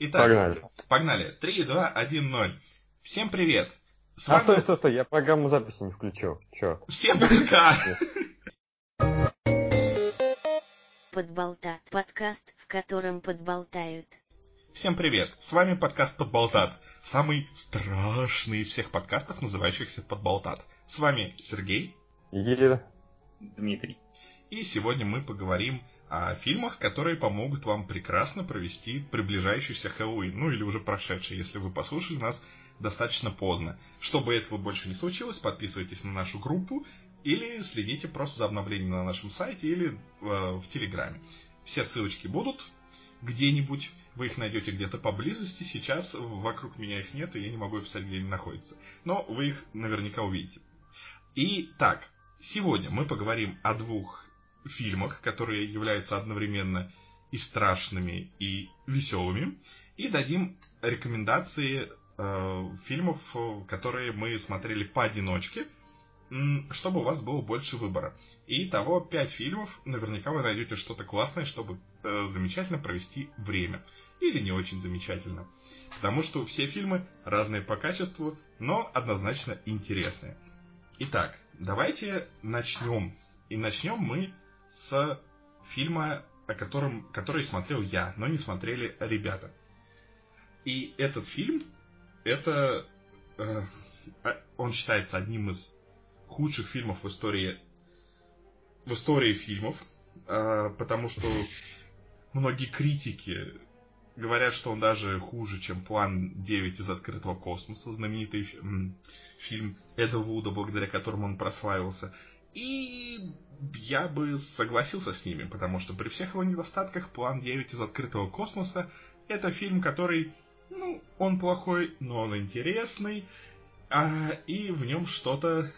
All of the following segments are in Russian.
Итак, Погнали. погнали. 3, 2, 1, 0. Всем привет. С А вами... стой, стой, стой, я программу записи не включил. Чё? Всем пока. Подболтат. Подкаст, в котором подболтают. Всем привет. С вами подкаст Подболтат. Самый страшный из всех подкастов, называющихся Подболтат. С вами Сергей. Елена. Дмитрий. И сегодня мы поговорим о фильмах, которые помогут вам прекрасно провести приближающийся Хэллоуин. Ну или уже прошедший, если вы послушали нас достаточно поздно. Чтобы этого больше не случилось, подписывайтесь на нашу группу или следите просто за обновлениями на нашем сайте или э, в Телеграме. Все ссылочки будут где-нибудь. Вы их найдете где-то поблизости. Сейчас вокруг меня их нет, и я не могу описать, где они находятся. Но вы их наверняка увидите. Итак, сегодня мы поговорим о двух фильмах, которые являются одновременно и страшными, и веселыми. И дадим рекомендации э, фильмов, которые мы смотрели поодиночке, чтобы у вас было больше выбора. И того 5 фильмов, наверняка вы найдете что-то классное, чтобы э, замечательно провести время. Или не очень замечательно. Потому что все фильмы разные по качеству, но однозначно интересные. Итак, давайте начнем. И начнем мы с фильма, о котором, который смотрел я, но не смотрели ребята. И этот фильм, это, э, он считается одним из худших фильмов в истории, в истории фильмов, э, потому что многие критики говорят, что он даже хуже, чем «План 9 из открытого космоса», знаменитый фильм Эда Вуда, благодаря которому он прославился. И я бы согласился с ними, потому что при всех его недостатках «План 9 из открытого космоса» это фильм, который, ну, он плохой, но он интересный, а, и в нем что-то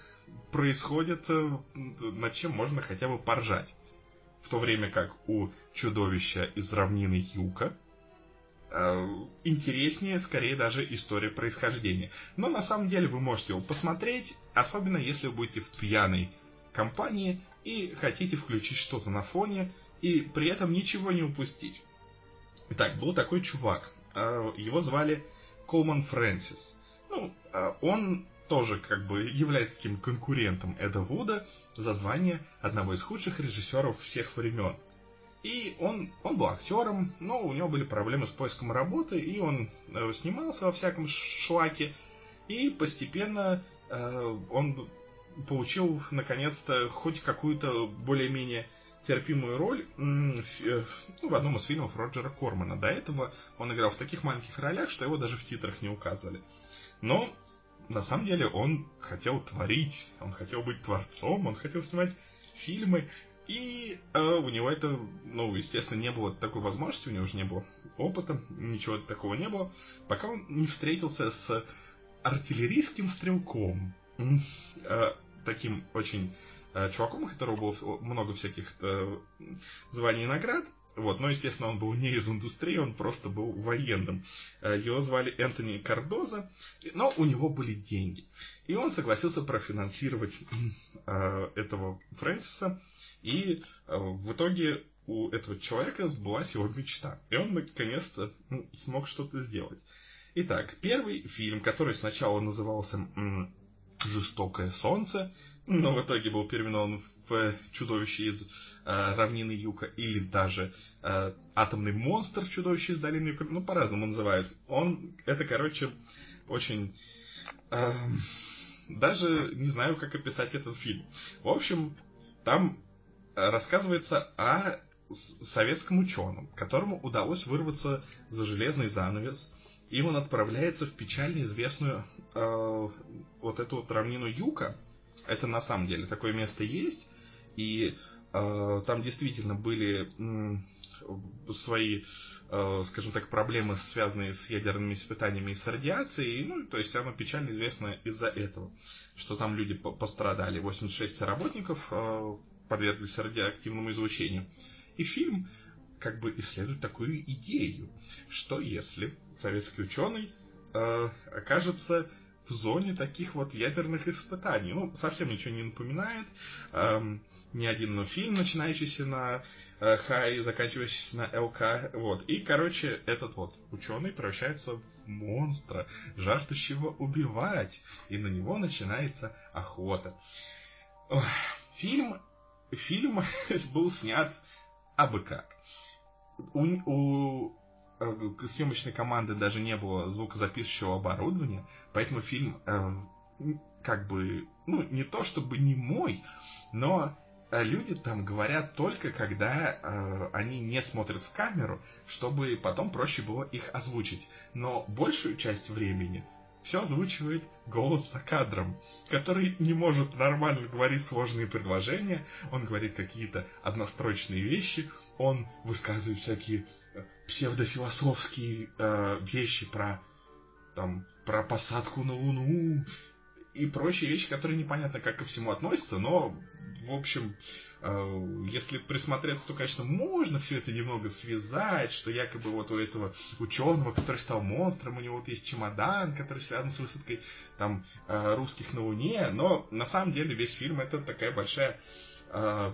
происходит, над чем можно хотя бы поржать. В то время как у чудовища из равнины Юка интереснее, скорее даже история происхождения. Но на самом деле вы можете его посмотреть, особенно если вы будете в пьяной компании и хотите включить что-то на фоне и при этом ничего не упустить. Итак, был такой чувак. Его звали Колман Фрэнсис. Ну, он тоже как бы является таким конкурентом Эда Вуда за звание одного из худших режиссеров всех времен. И он, он был актером, но у него были проблемы с поиском работы, и он э, снимался во всяком шлаке, и постепенно э, он получил наконец-то хоть какую-то более-менее терпимую роль ну, в одном из фильмов Роджера Кормана. До этого он играл в таких маленьких ролях, что его даже в титрах не указывали. Но на самом деле он хотел творить, он хотел быть творцом, он хотел снимать фильмы, и э, у него это, ну, естественно, не было такой возможности, у него уже не было опыта, ничего такого не было, пока он не встретился с артиллерийским стрелком, э, таким очень э, чуваком, у которого было много всяких э, званий и наград, вот, но, естественно, он был не из индустрии, он просто был военным. Его звали Энтони Кардоза, но у него были деньги. И он согласился профинансировать э, этого Фрэнсиса, и э, в итоге у этого человека сбылась его мечта. И он наконец-то смог что-то сделать. Итак, первый фильм, который сначала назывался «Жестокое солнце», но в итоге был переименован в «Чудовище из э, равнины Юка» или даже э, «Атомный монстр. Чудовище из долины Юка». Ну, по-разному называют. Он, это, короче, очень... Э, даже не знаю, как описать этот фильм. В общем, там рассказывается о советском ученом, которому удалось вырваться за железный занавес, и он отправляется в печально известную э, вот эту вот равнину Юка. Это на самом деле такое место есть, и э, там действительно были э, свои, э, скажем так, проблемы, связанные с ядерными испытаниями и с радиацией. Ну, то есть оно печально известно из-за этого, что там люди пострадали. 86 работников э, подверглись радиоактивному излучению. И фильм как бы исследует такую идею, что если советский ученый э, окажется в зоне таких вот ядерных испытаний. Ну, совсем ничего не напоминает. Эм, ни один ну, фильм, начинающийся на э, Х и заканчивающийся на ЛК. Вот. И, короче, этот вот ученый превращается в монстра, жаждущего убивать. И на него начинается охота. Ох, фильм, фильм был снят абы как. У, у съемочной команды даже не было звукозаписывающего оборудования, поэтому фильм э, как бы, ну, не то чтобы не мой, но э, люди там говорят только, когда э, они не смотрят в камеру, чтобы потом проще было их озвучить. Но большую часть времени все озвучивает голос за кадром, который не может нормально говорить сложные предложения, он говорит какие-то однострочные вещи, он высказывает всякие э, псевдофилософские э, вещи про, там, про посадку на Луну и прочие вещи, которые непонятно как ко всему относятся, но, в общем, Э, если присмотреться, то, конечно, можно все это немного связать, что якобы вот у этого ученого, который стал монстром, у него вот есть чемодан, который связан с высадкой там э, русских на Луне, но на самом деле весь фильм это такая большая э,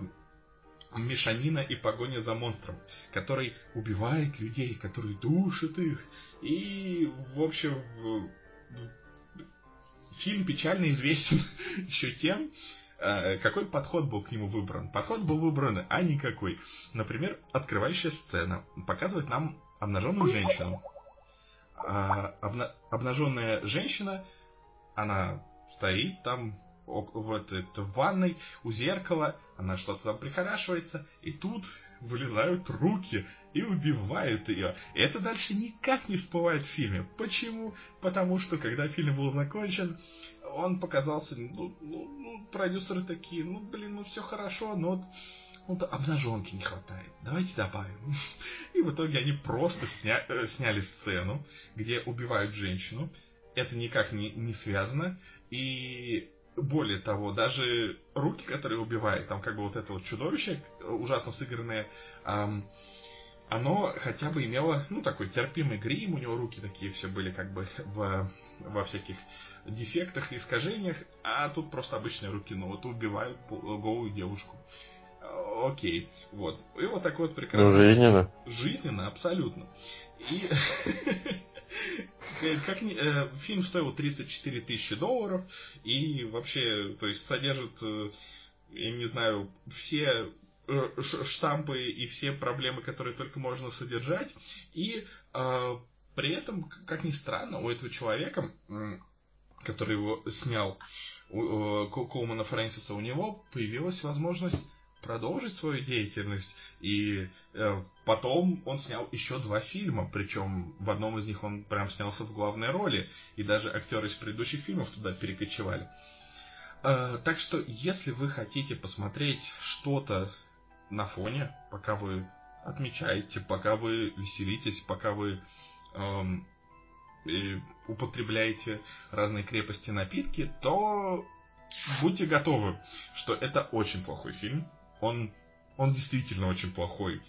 мешанина и погоня за монстром, который убивает людей, который душит их. И, в общем, фильм печально известен еще тем, Э, какой подход был к нему выбран? Подход был выбран, а никакой. Например, открывающая сцена показывает нам обнаженную женщину. А, обна обнаженная женщина, она стоит там в, этой, в ванной у зеркала, она что-то там прихорашивается, и тут вылезают руки и убивают ее. И это дальше никак не всплывает в фильме. Почему? Потому что, когда фильм был закончен, он показался, ну, ну, ну, продюсеры такие, ну, блин, ну, все хорошо, но вот, вот обнаженки не хватает, давайте добавим. И в итоге они просто сня, э, сняли сцену, где убивают женщину, это никак не, не связано, и более того, даже руки, которые убивают, там как бы вот это вот чудовище, ужасно сыгранное, эм, оно хотя бы имело, ну, такой терпимый грим, у него руки такие все были как бы в, во всяких дефектах и искажениях, а тут просто обычные руки, ну, вот убивают голую девушку. Окей, вот. И вот такой вот прекрасный... Ну, жизненно. Жизненно, абсолютно. И как не, э, фильм стоил 34 тысячи долларов и вообще, то есть содержит, э, я не знаю, все Э, штампы и все проблемы, которые только можно содержать. И э, при этом, как ни странно, у этого человека, который его снял, у э, Коумана Фрэнсиса, у него появилась возможность продолжить свою деятельность. И э, потом он снял еще два фильма, причем в одном из них он прям снялся в главной роли, и даже актеры из предыдущих фильмов туда перекочевали. Э, так что, если вы хотите посмотреть что-то на фоне, пока вы отмечаете, пока вы веселитесь, пока вы эм, употребляете разные крепости напитки, то будьте готовы, что это очень плохой фильм. Он, он действительно очень плохой.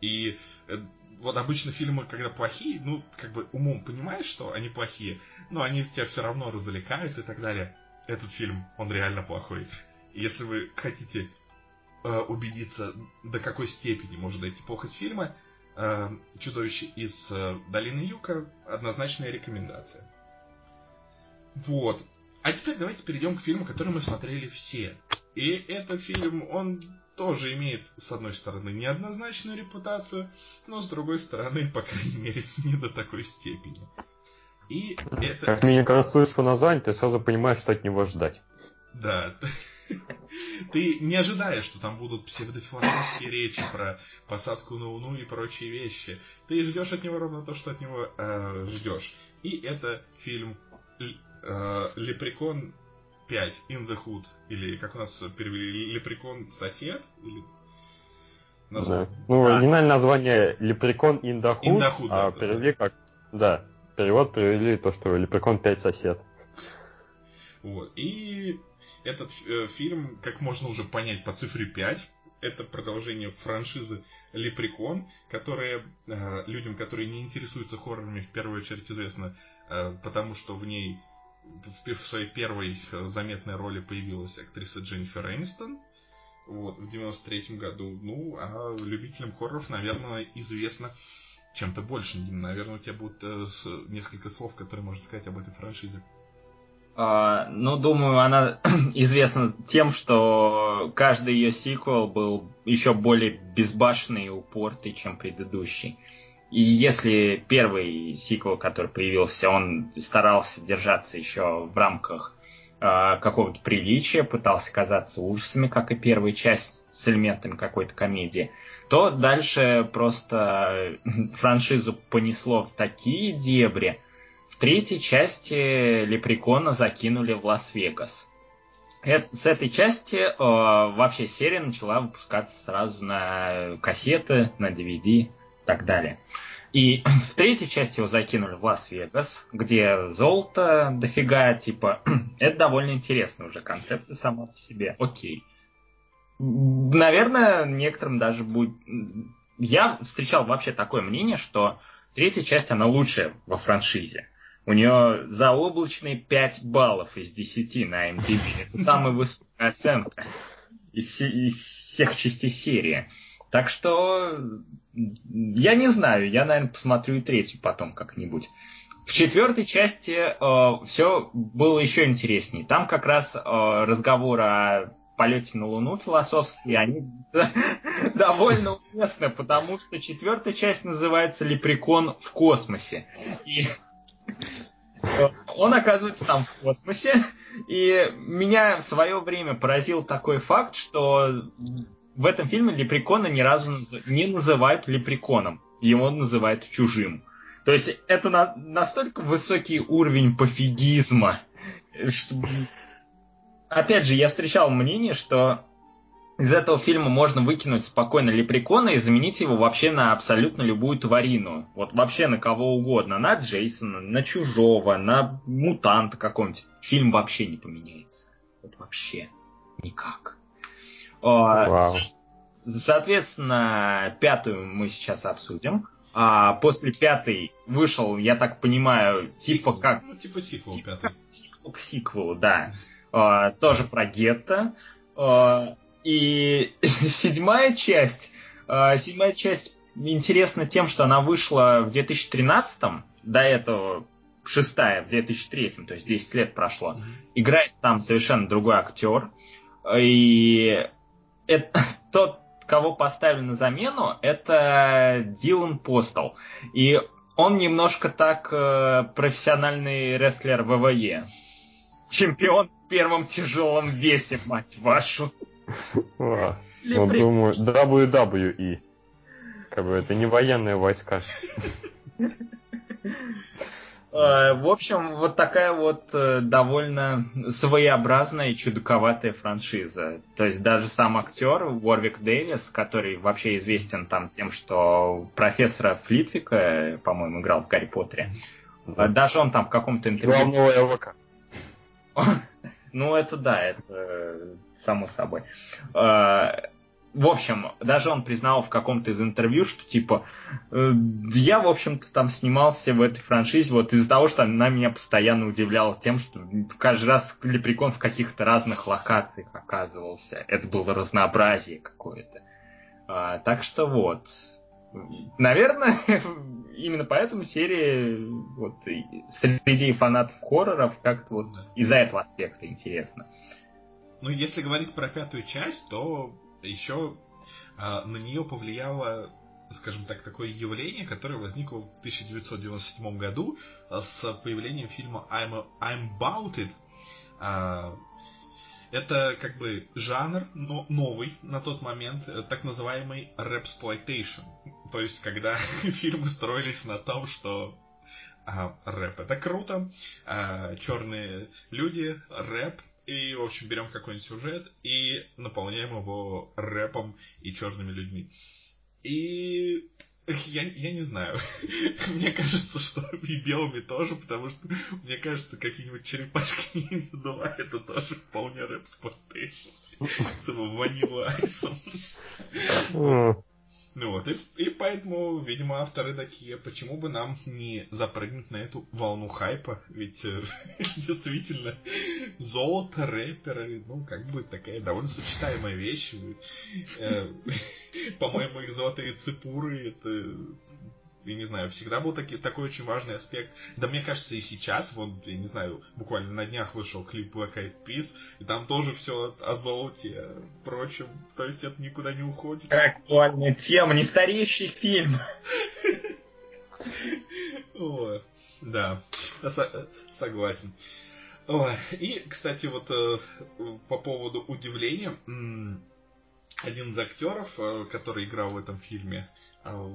И э, вот обычно фильмы, когда плохие, ну, как бы умом понимаешь, что они плохие, но они тебя все равно развлекают и так далее. Этот фильм, он реально плохой. Если вы хотите Э, убедиться, до какой степени может дойти плохость фильма, э, «Чудовище из э, долины Юка» однозначная рекомендация. Вот. А теперь давайте перейдем к фильму, который мы смотрели все. И этот фильм, он тоже имеет, с одной стороны, неоднозначную репутацию, но с другой стороны, по крайней мере, не до такой степени. И это... Как минимум, когда слышишь по названию, ты сразу понимаешь, что от него ждать. Да. Ты не ожидаешь, что там будут псевдофилософские речи про посадку на Луну и прочие вещи. Ты ждешь от него ровно то, что от него э, ждешь. И это фильм э, Лепрекон 5 In the Hood. Или как у нас перевели Лепрекон сосед? Или... Да. Ну, а. оригинальное название Лепрекон in the Hood, in the Hood а да, перевели да. как... Да, перевод перевели то, что Лепрекон 5 сосед. Вот. И этот э, фильм, как можно уже понять по цифре 5, это продолжение франшизы Лепрекон, которая э, людям, которые не интересуются хоррорами, в первую очередь известна, э, потому что в ней в, своей первой заметной роли появилась актриса Дженнифер Энистон вот, в 93 году. Ну, а любителям хорроров, наверное, известно чем-то больше. Наверное, у тебя будет э, несколько слов, которые можно сказать об этой франшизе. Uh, ну, думаю, она известна тем, что каждый ее сиквел был еще более безбашенный и упортый, чем предыдущий. И если первый сиквел, который появился, он старался держаться еще в рамках э, какого-то приличия, пытался казаться ужасами, как и первая часть, с элементами какой-то комедии, то дальше просто франшизу понесло в такие дебри. В третьей части Лепрекона закинули в Лас-Вегас. С этой части э, вообще серия начала выпускаться сразу на кассеты, на DVD так далее. И в третьей части его закинули в Лас-Вегас, где золото дофига, типа, это довольно интересная уже концепция сама по себе. Окей. Наверное, некоторым даже будет... Я встречал вообще такое мнение, что третья часть, она лучшая во франшизе. У нее заоблачные 5 баллов из 10 на MDB. Это самая высокая оценка из, из всех частей серии. Так что я не знаю, я, наверное, посмотрю и третью потом как-нибудь. В четвертой части э, все было еще интереснее. Там как раз э, разговор о полете на Луну философские, они довольно уместны, потому что четвертая часть называется «Лепрекон в космосе». И он оказывается там в космосе, и меня в свое время поразил такой факт, что в этом фильме Лепрекона ни разу не называют Лепреконом, его называют чужим. То есть это на, настолько высокий уровень пофигизма, что опять же, я встречал мнение, что из этого фильма можно выкинуть спокойно Лепрекона и заменить его вообще на абсолютно любую тварину. Вот вообще на кого угодно. На Джейсона, на Чужого, на Мутанта какого-нибудь. Фильм вообще не поменяется. Вот вообще никак. Вау. Соответственно, пятую мы сейчас обсудим. А после пятой вышел, я так понимаю, типа как... Ну, типа сиквел типа пятый. Сиквел к сиквелу, да. А, тоже про гетто. А, и седьмая часть, а, седьмая часть интересна тем, что она вышла в 2013 до этого шестая в 2003 то есть 10 лет прошло. Играет там совершенно другой актер. И это, тот, кого поставили на замену, это Дилан Постол. И он немножко так э, профессиональный рестлер ВВЕ чемпион в первом тяжелом весе, мать вашу. А, ну, думаю, WWE. Как бы это не военные войска. А, в общем, вот такая вот э, довольно своеобразная и чудаковатая франшиза. То есть даже сам актер Уорвик Дэвис, который вообще известен там тем, что профессора Флитвика, по-моему, играл в Гарри Поттере, даже он там в каком-то интервью... Главного Ну, это да, это само собой. В общем, даже он признал в каком-то из интервью, что типа «Э, я, в общем-то, там снимался в этой франшизе вот из-за того, что она меня постоянно удивляла тем, что каждый раз Лепрекон в каких-то разных локациях оказывался. Это было разнообразие какое-то. А, так что вот. Наверное, именно поэтому серия вот, среди фанатов хорроров как-то вот из-за этого аспекта интересно. Ну, если говорить про пятую часть, то еще э, на нее повлияло, скажем так, такое явление, которое возникло в 1997 году э, с появлением фильма I'm, I'm Bout It. Э, это как бы жанр, но новый на тот момент, э, так называемый rapsploitation. То есть, когда фильмы строились на том, что а, рэп это круто, а, черные люди, рэп, и, в общем, берем какой-нибудь сюжет и наполняем его рэпом и черными людьми. И я, я не знаю. мне кажется, что и белыми тоже, потому что, мне кажется, какие-нибудь черепашки ниндзя 2 это тоже вполне рэп-спортейшн. С его ванилой айсом. Ну вот, и, и поэтому, видимо, авторы такие, почему бы нам не запрыгнуть на эту волну хайпа, ведь э, действительно золото, рэперы, ну, как бы такая довольно сочетаемая вещь. Э, по-моему, их золотые цепуры, это я не знаю, всегда был таки, такой очень важный аспект. Да мне кажется, и сейчас, вот, я не знаю, буквально на днях вышел клип Black Eyed Peas, и там тоже все о золоте, прочем. То есть это никуда не уходит. Актуальная тема, не стареющий фильм. Да, согласен. Ой, и, кстати, вот э, по поводу удивления, один из актеров, э, который играл в этом фильме, а,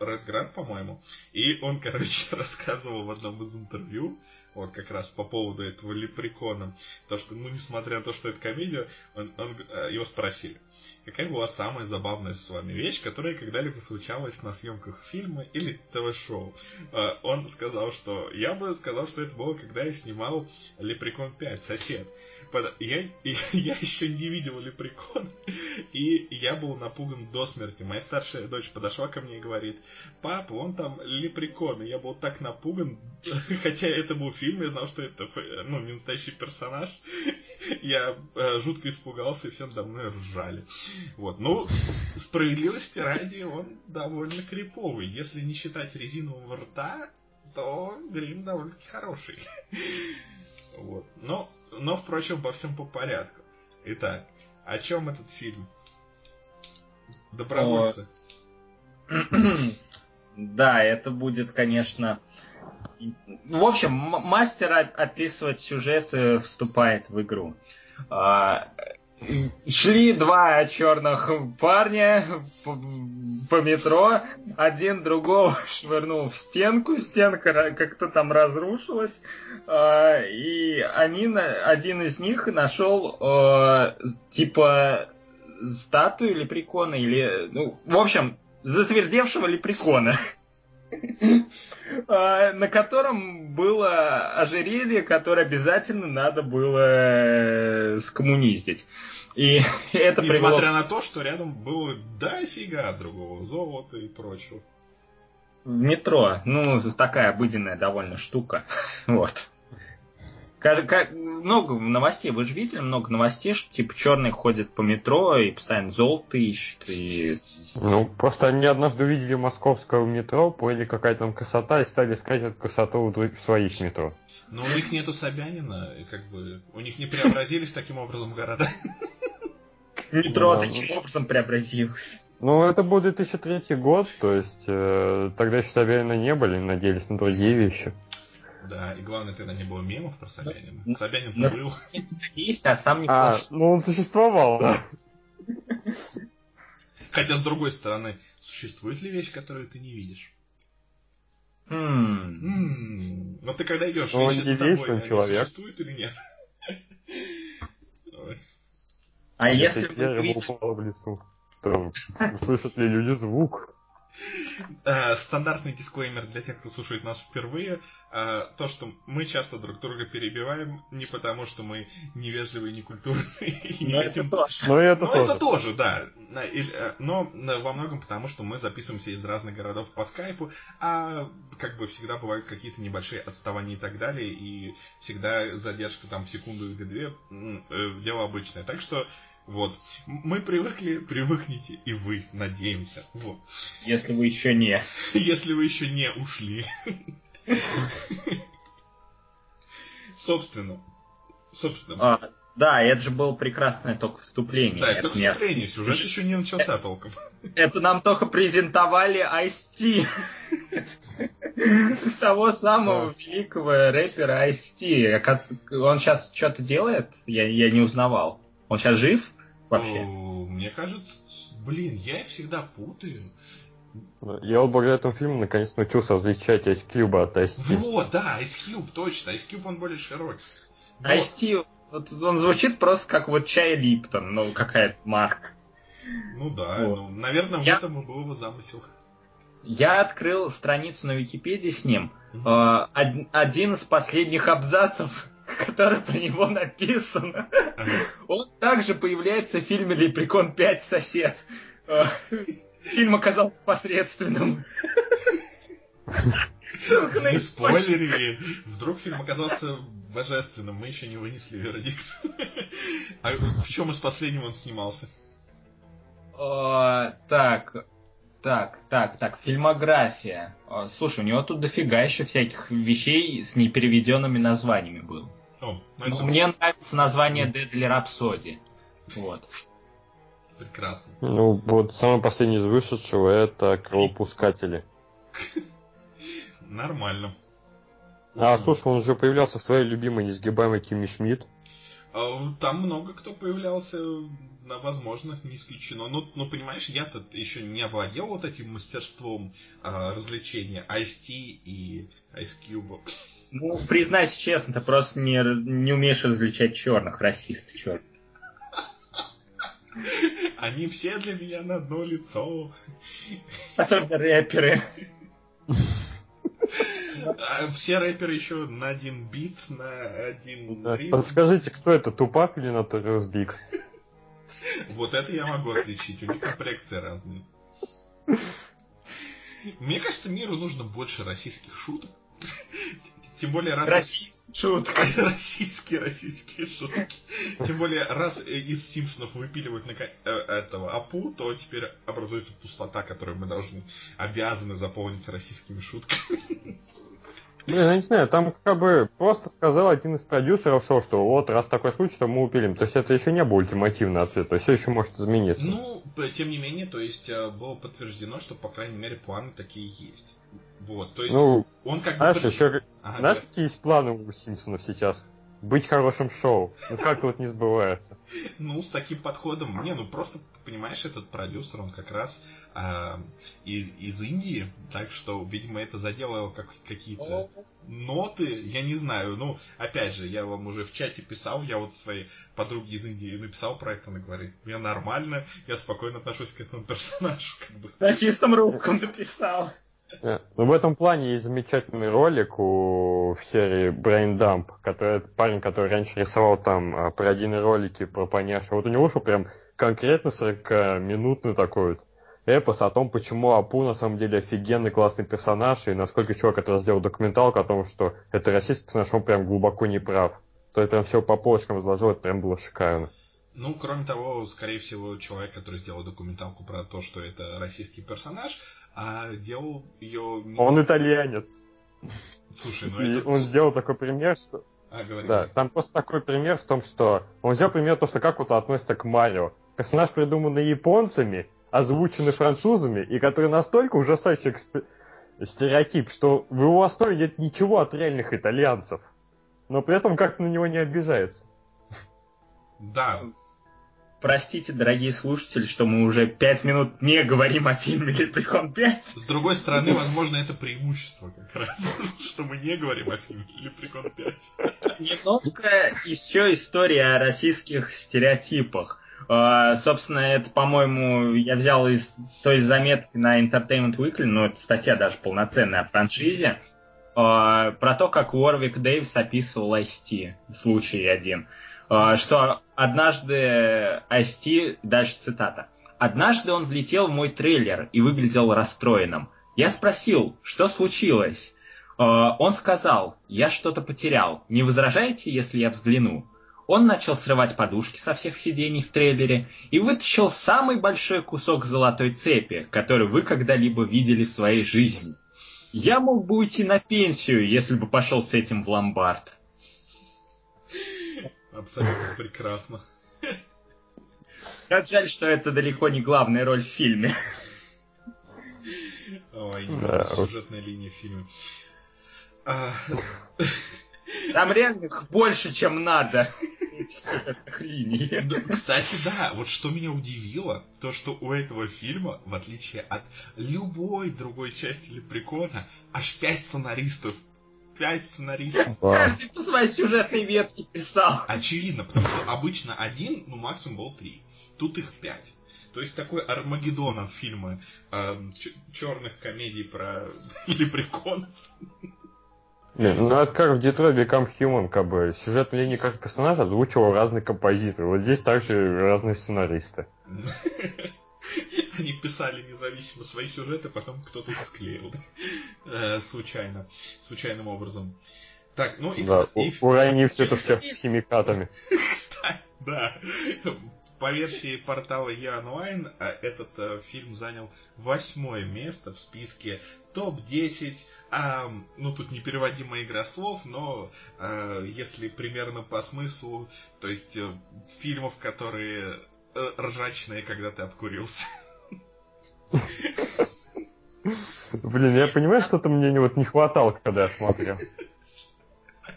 Ред Грант, по-моему. И он, короче, рассказывал в одном из интервью, вот как раз по поводу этого лепрекона, то, что, ну, несмотря на то, что это комедия, он, он, э, его спросили, какая была самая забавная с вами вещь, которая когда-либо случалась на съемках фильма или ТВ-шоу. Э, он сказал, что я бы сказал, что это было, когда я снимал Лепрекон 5, сосед я, я еще не видел лепрекон, и я был напуган до смерти. Моя старшая дочь подошла ко мне и говорит, папа, он там лепрекон. И я был так напуган, хотя это был фильм, я знал, что это ну, не настоящий персонаж. Я э, жутко испугался, и все надо мной ржали. Вот. Ну, справедливости ради, он довольно криповый. Если не считать резинового рта, то грим довольно-таки хороший. Вот. Но но, впрочем, по всем по порядку. Итак, о чем этот фильм? Добровольцы. Да, это будет, конечно... В общем, мастер описывать сюжет вступает в игру. А, Шли два черных парня по, по метро, один другого швырнул в стенку, стенка как-то там разрушилась, э, и они, один из них нашел э, типа статую лепрекона или, ну, в общем, затвердевшего лепрекона. А, на котором было ожерелье, которое обязательно надо было э, скоммуниздить. И это Несмотря привело... на то, что рядом было дофига другого золота и прочего. Метро, ну, такая обыденная довольно штука. Вот. Как, как, много новостей, вы же видели много новостей, что типа черные ходят по метро и постоянно золото ищут. И... Ну, просто они однажды увидели московского метро, поняли какая там красота и стали искать эту красоту в своих метро. Но у них нету Собянина, и как бы у них не преобразились таким образом города. Метро таким образом преобразилось. Ну, это был 2003 год, то есть э, тогда еще Собянина не были, надеялись на другие вещи. Да, и главное, тогда не было мемов про Собянина. Ну, Собянин-то был. Есть, а сам не а, Ну, он существовал, да. Хотя, с другой стороны, существует ли вещь, которую ты не видишь? Mm. Но ты когда идешь, он вещи с тобой, они человек. существуют или нет? А если вы упала в лесу, то слышат ли люди звук? Э, стандартный дисклеймер для тех, кто слушает нас впервые. Э, то, что мы часто друг друга перебиваем, не потому, что мы невежливые, некультурные. Но это тоже. Но это тоже. это тоже, да. Э, но во многом потому, что мы записываемся из разных городов по скайпу, а как бы всегда бывают какие-то небольшие отставания и так далее, и всегда задержка там в секунду или две, дело обычное. Так что вот. Мы привыкли, привыкните и вы, надеемся. Вот. Если вы еще не. Если вы еще не ушли. Собственно. Собственно. А, да, это же было прекрасное только вступление. Да, это, это вступление, не... сюжет еще не начался толком. Это нам только презентовали Ice-T. Того самого великого рэпера Ice-T. Он сейчас что-то делает? Я, я не узнавал. Он сейчас жив? Вообще? Мне кажется, блин, я их всегда путаю. Я вот благодаря этому фильму наконец научился различать Ice Cube от Ice T. Вот, да, Ice Cube, точно. Ice Cube, он более широкий. Но... Ice T, вот, он звучит просто как вот чай Липтон, ну, какая-то марка. Ну да, вот. ну, наверное, я... в этом и был его замысел. Я открыл страницу на Википедии с ним. Mm-hmm. Э, один из последних абзацев который про него написан, он также появляется в фильме «Лепрекон 5. Сосед». Фильм оказался посредственным. Не спойлери, вдруг фильм оказался божественным, мы еще не вынесли вердикт. А в чем из последнего он снимался? так, так, так, так, фильмография. Слушай, у него тут дофига еще всяких вещей с непереведенными названиями было. Ну это... Мне нравится название Deadly Rhapsody. Вот. Прекрасно. Ну, вот самый последний из вышедшего это Кровопускатели. Нормально. А, слушай, он уже появлялся в твоей любимой несгибаемой Кимми Шмидт. А, там много кто появлялся, возможно, не исключено. Но, но понимаешь, я-то еще не овладел вот этим мастерством а, развлечения Ice-T и Ice Cube. Ну, признайся честно, ты просто не, не умеешь различать черных, расист черных. Они все для меня на одно лицо. Особенно рэперы. А все рэперы еще на один бит, на один ритм. Подскажите, кто это, Тупак или Notorious Биг? Вот это я могу отличить, у них комплекции разные. Мне кажется, миру нужно больше российских шуток. Тем более раз... Российские шутки. Российские, российские шутки. Тем более, раз из Симпсонов выпиливают на э, этого Апу, то теперь образуется пустота, которую мы должны, обязаны заполнить российскими шутками. Блин, я не знаю, там как бы просто сказал один из продюсеров шоу, что вот раз такой случай, что мы упилим. То есть это еще не был ультимативный ответ, то есть все еще может измениться. Ну, тем не менее, то есть э, было подтверждено, что, по крайней мере, планы такие есть. Вот, то есть ну, он как знаешь, бы... Еще, ага, знаешь, да. какие есть планы у Симпсонов сейчас? быть хорошим шоу. Ну как вот не сбывается? Ну, с таким подходом. Не, ну просто, понимаешь, этот продюсер, он как раз э, из, из Индии, так что, видимо, это задело как, какие-то ноты, я не знаю. Ну, опять же, я вам уже в чате писал, я вот своей подруге из Индии написал про это, она говорит, мне нормально, я спокойно отношусь к этому персонажу. Как бы. На чистом русском написал. Ну, в этом плане есть замечательный ролик у, в серии Brain Dump, который парень, который раньше рисовал там а, пародийные ролики про поняши. Вот у него вышел прям конкретно 40-минутный такой вот эпос о том, почему Апу на самом деле офигенный классный персонаж, и насколько человек, который сделал документалку о том, что это российский персонаж, он прям глубоко не прав. То есть прям все по полочкам разложил, это прям было шикарно. Ну, кроме того, скорее всего, человек, который сделал документалку про то, что это российский персонаж, а делал ее... Он итальянец. Слушай, ну это... И он сделал такой пример, что... А, говори. Да, там просто такой пример в том, что он взял пример то, что как вот относится к Марио. Персонаж придуманный японцами, озвученный французами, и который настолько ужасающий эксп... стереотип, что в его основе нет ничего от реальных итальянцев. Но при этом как-то на него не обижается. Да, Простите, дорогие слушатели, что мы уже пять минут не говорим о фильме «Лепрекон 5». С другой стороны, возможно, это преимущество как раз, что мы не говорим о фильме «Лепрекон 5». Немножко еще история о российских стереотипах. Uh, собственно, это, по-моему, я взял из той заметки на Entertainment Weekly, но это статья даже полноценная о франшизе, uh, про то, как Уорвик Дэвис описывал Ice-T, случай один. А, что однажды Асти, дальше цитата, «Однажды он влетел в мой трейлер и выглядел расстроенным. Я спросил, что случилось?» а, Он сказал, «Я что-то потерял. Не возражаете, если я взгляну?» Он начал срывать подушки со всех сидений в трейлере и вытащил самый большой кусок золотой цепи, который вы когда-либо видели в своей жизни. Я мог бы уйти на пенсию, если бы пошел с этим в ломбард. Абсолютно прекрасно. Как жаль, что это далеко не главная роль в фильме. Ой, да. сюжетная линия в фильме. А... Там реально их больше, чем надо. Этих линий. Кстати, да, вот что меня удивило, то, что у этого фильма, в отличие от любой другой части Лепрекона, аж пять сценаристов пять сценаристов. Каждый по своей сюжетной ветке писал. Очевидно, потому что обычно один, ну максимум был три. Тут их пять. То есть такой Армагеддон от фильма э, черных комедий про лепреконов. Ну это как в Detroit Become Human, как бы сюжетную линию как персонажа озвучивал разные композиторы. Вот здесь также разные сценаристы. они писали независимо свои сюжеты, потом кто-то их склеил. Э, случайно. Случайным образом. Так, ну и... Да, и... уронив все это сейчас с химикатами. Да. По версии портала E-Online, а этот э, фильм занял восьмое место в списке топ-10 а, ну, тут непереводимая игра слов, но а, если примерно по смыслу, то есть э, фильмов, которые э, ржачные, когда ты обкурился. Блин, я понимаю, что-то мне вот не хватало, когда я смотрел.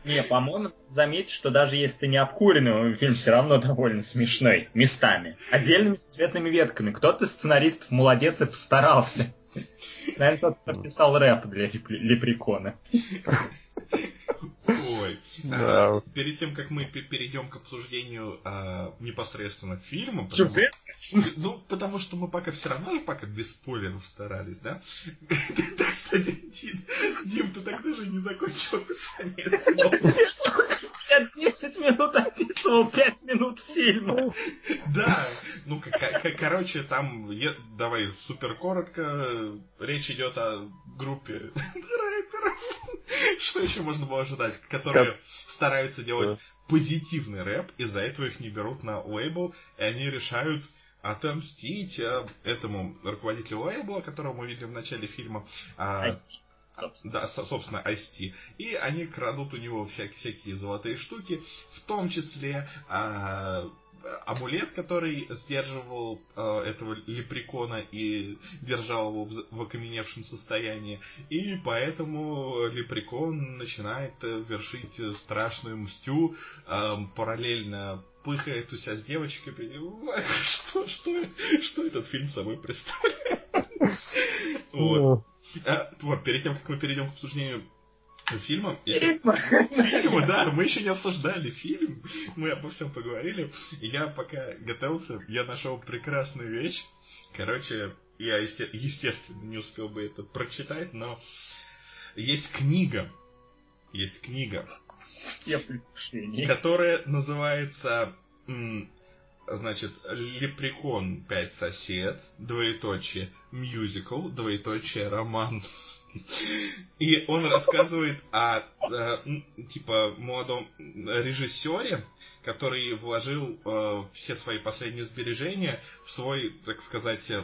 Не, по-моему, заметь, что даже если ты не обкуренный, фильм все равно довольно смешной. Местами. Отдельными сюжетными ветками. Кто-то из сценаристов молодец и постарался. Наверное, тот, кто писал рэп для лепрекона. Да. Перед тем, как мы перейдем к обсуждению а, непосредственно фильма, потому, ну, потому что мы пока все равно же пока без спойлеров старались, да? Да, кстати, Дим, Дим, ты так даже не закончил описание Я 10 минут описывал 5 минут фильма. Да, ну, короче, там, давай супер коротко, речь идет о группе рэперов. Что еще можно было ожидать? Которые стараются делать позитивный рэп, из-за этого их не берут на лейбл, и они решают отомстить э, этому руководителю лейбла, которого мы видели в начале фильма. А, собственно. Да, собственно, Айсти. И они крадут у него всякие, всякие золотые штуки, в том числе а, амулет, который сдерживал э, этого лепрекона и держал его в, в окаменевшем состоянии. И поэтому лепрекон начинает э, вершить страшную мстю, э, параллельно пыхает у себя с девочкой. Что, что, что этот фильм собой представляет? Вот. А, вот, перед тем, как мы перейдем к обсуждению фильма. Фильма? Фильма, да, мы еще не обсуждали фильм, мы обо всем поговорили. Я пока готовился, я нашел прекрасную вещь. Короче, я, естественно, не успел бы это прочитать, но есть книга, есть книга, я которая называется, значит, Лепрекон 5 сосед, двоеточие, мюзикл, двоеточие, роман. И он рассказывает о, о типа молодом режиссере, который вложил э, все свои последние сбережения в свой, так сказать, э,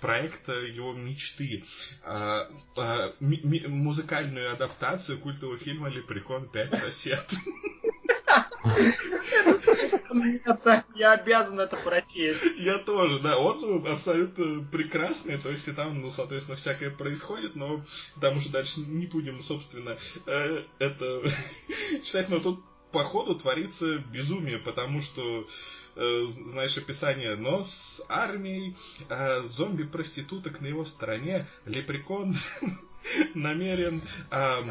проект его мечты. Э, э, музыкальную адаптацию культового фильма «Лепрекон 5 сосед». Я обязан это прочесть. Я тоже, да. Отзывы абсолютно прекрасные. То есть и там, ну, соответственно, всякое происходит, но там уже дальше не будем, собственно, э, это читать. Но тут по ходу творится безумие, потому что э, знаешь описание, но с армией э, зомби-проституток на его стороне Лепрекон намерен Э,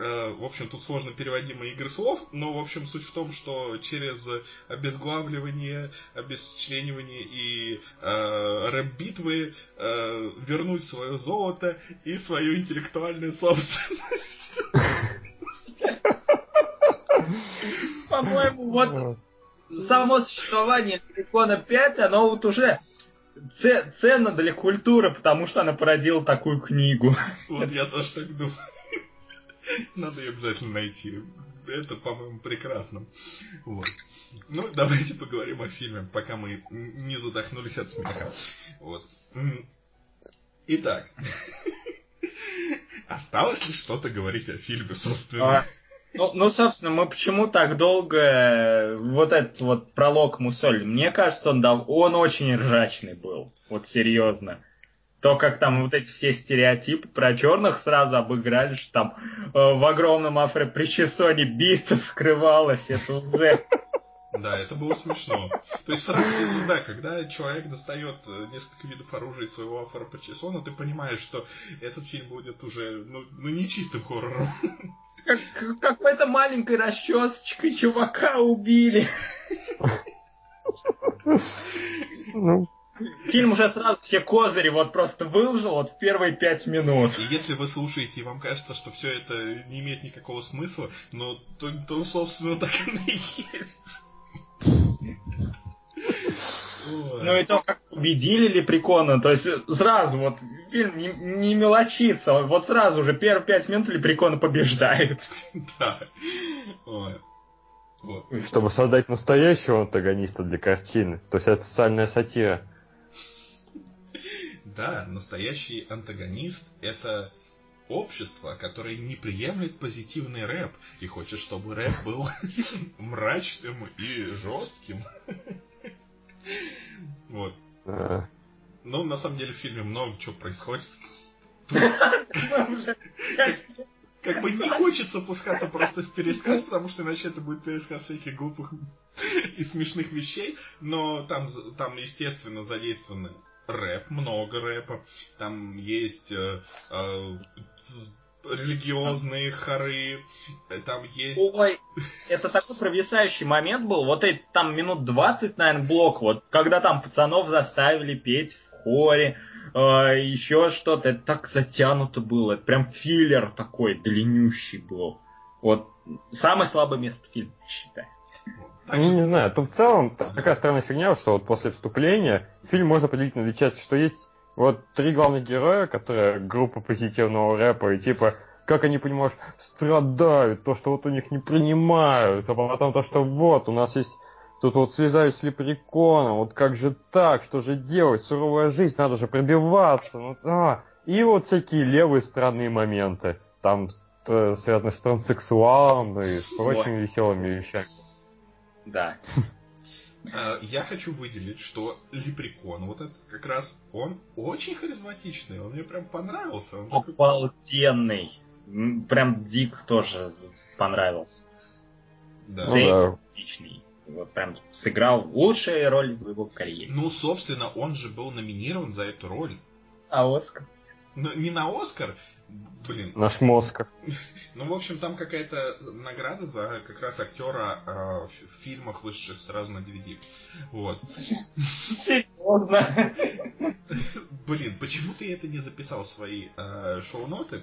в общем, тут сложно переводимые игры слов, но, в общем, суть в том, что через обезглавливание, обесчленивание и э, рэп-битвы э, вернуть свое золото и свою интеллектуальную собственность. По-моему, вот само существование Телефона 5, оно вот уже ценно для культуры, потому что она породила такую книгу. Вот я тоже так думаю. Надо ее обязательно найти. Это, по-моему, прекрасно. Вот. Ну, давайте поговорим о фильме, пока мы не задохнулись от смеха. Вот. Итак. Осталось ли что-то говорить о фильме, собственно? А, ну, ну, собственно, мы почему так долго э, вот этот вот пролог Мусоль? Мне кажется, он, дав... он очень ржачный был. Вот серьезно то, как там вот эти все стереотипы про черных сразу обыграли, что там э, в огромном афро-причесоне бита скрывалась, это уже... Да, это было смешно. То есть сразу, да, когда человек достает э, несколько видов оружия из своего афропричесона, ты понимаешь, что этот фильм будет уже, ну, ну не чистым хоррором. Как, какой-то маленькой расчесочкой чувака убили. Ну, Фильм уже сразу все козыри вот просто выложил вот в первые пять минут. И если вы слушаете и вам кажется, что все это не имеет никакого смысла, ну, то, то собственно, так и есть. Ну и то, как победили Лепрекона, то есть сразу вот фильм не, не мелочится, вот сразу же первые пять минут Лепрекона побеждает. Да. Вот. Чтобы создать настоящего антагониста для картины. То есть это социальная сатира. Да, настоящий антагонист это общество, которое не приемлет позитивный рэп и хочет, чтобы рэп был мрачным и жестким. Вот. Ну, на самом деле в фильме много чего происходит. Как бы не хочется пускаться просто в пересказ, потому что иначе это будет пересказ всяких глупых и смешных вещей. Но там, там естественно, задействованы рэп, много рэпа. Там есть э, э, религиозные хоры. Там есть... Ой, это такой провисающий момент был. Вот эти там минут 20, наверное, блок, вот, когда там пацанов заставили петь в хоре, э, еще что-то. Это так затянуто было. Это прям филлер такой длиннющий был. Вот самое слабое место фильма, считаю. Так Ну, не знаю, тут в целом та- такая странная фигня, что вот после вступления фильм можно поделить на две части, что есть вот три главных героя, которые группа позитивного рэпа, и типа, как они, понимаешь, страдают, то, что вот у них не принимают, а потом то, что вот, у нас есть тут вот слезаю с лепреконом, вот как же так, что же делать, суровая жизнь, надо же пробиваться, ну, а. и вот всякие левые странные моменты, там, э, связанные с транссексуалом и с прочими веселыми вещами. Да. Э, Я хочу выделить, что Лепрекон, вот этот как раз, он очень харизматичный, он мне прям понравился. Он такой- Обалденный. М, Прям Дик тоже понравился. да. Ну да. отличный. Вот прям сыграл лучшую роль в его карьере. Ну, собственно, он же был номинирован за эту роль. А Оскар? Но не на Оскар, блин. Наш мозг. Ну, в общем, там какая-то награда за как раз актера э, в фильмах, вышедших сразу на DVD. Вот. Серьезно? Блин, почему ты это не записал в свои э, шоу-ноты?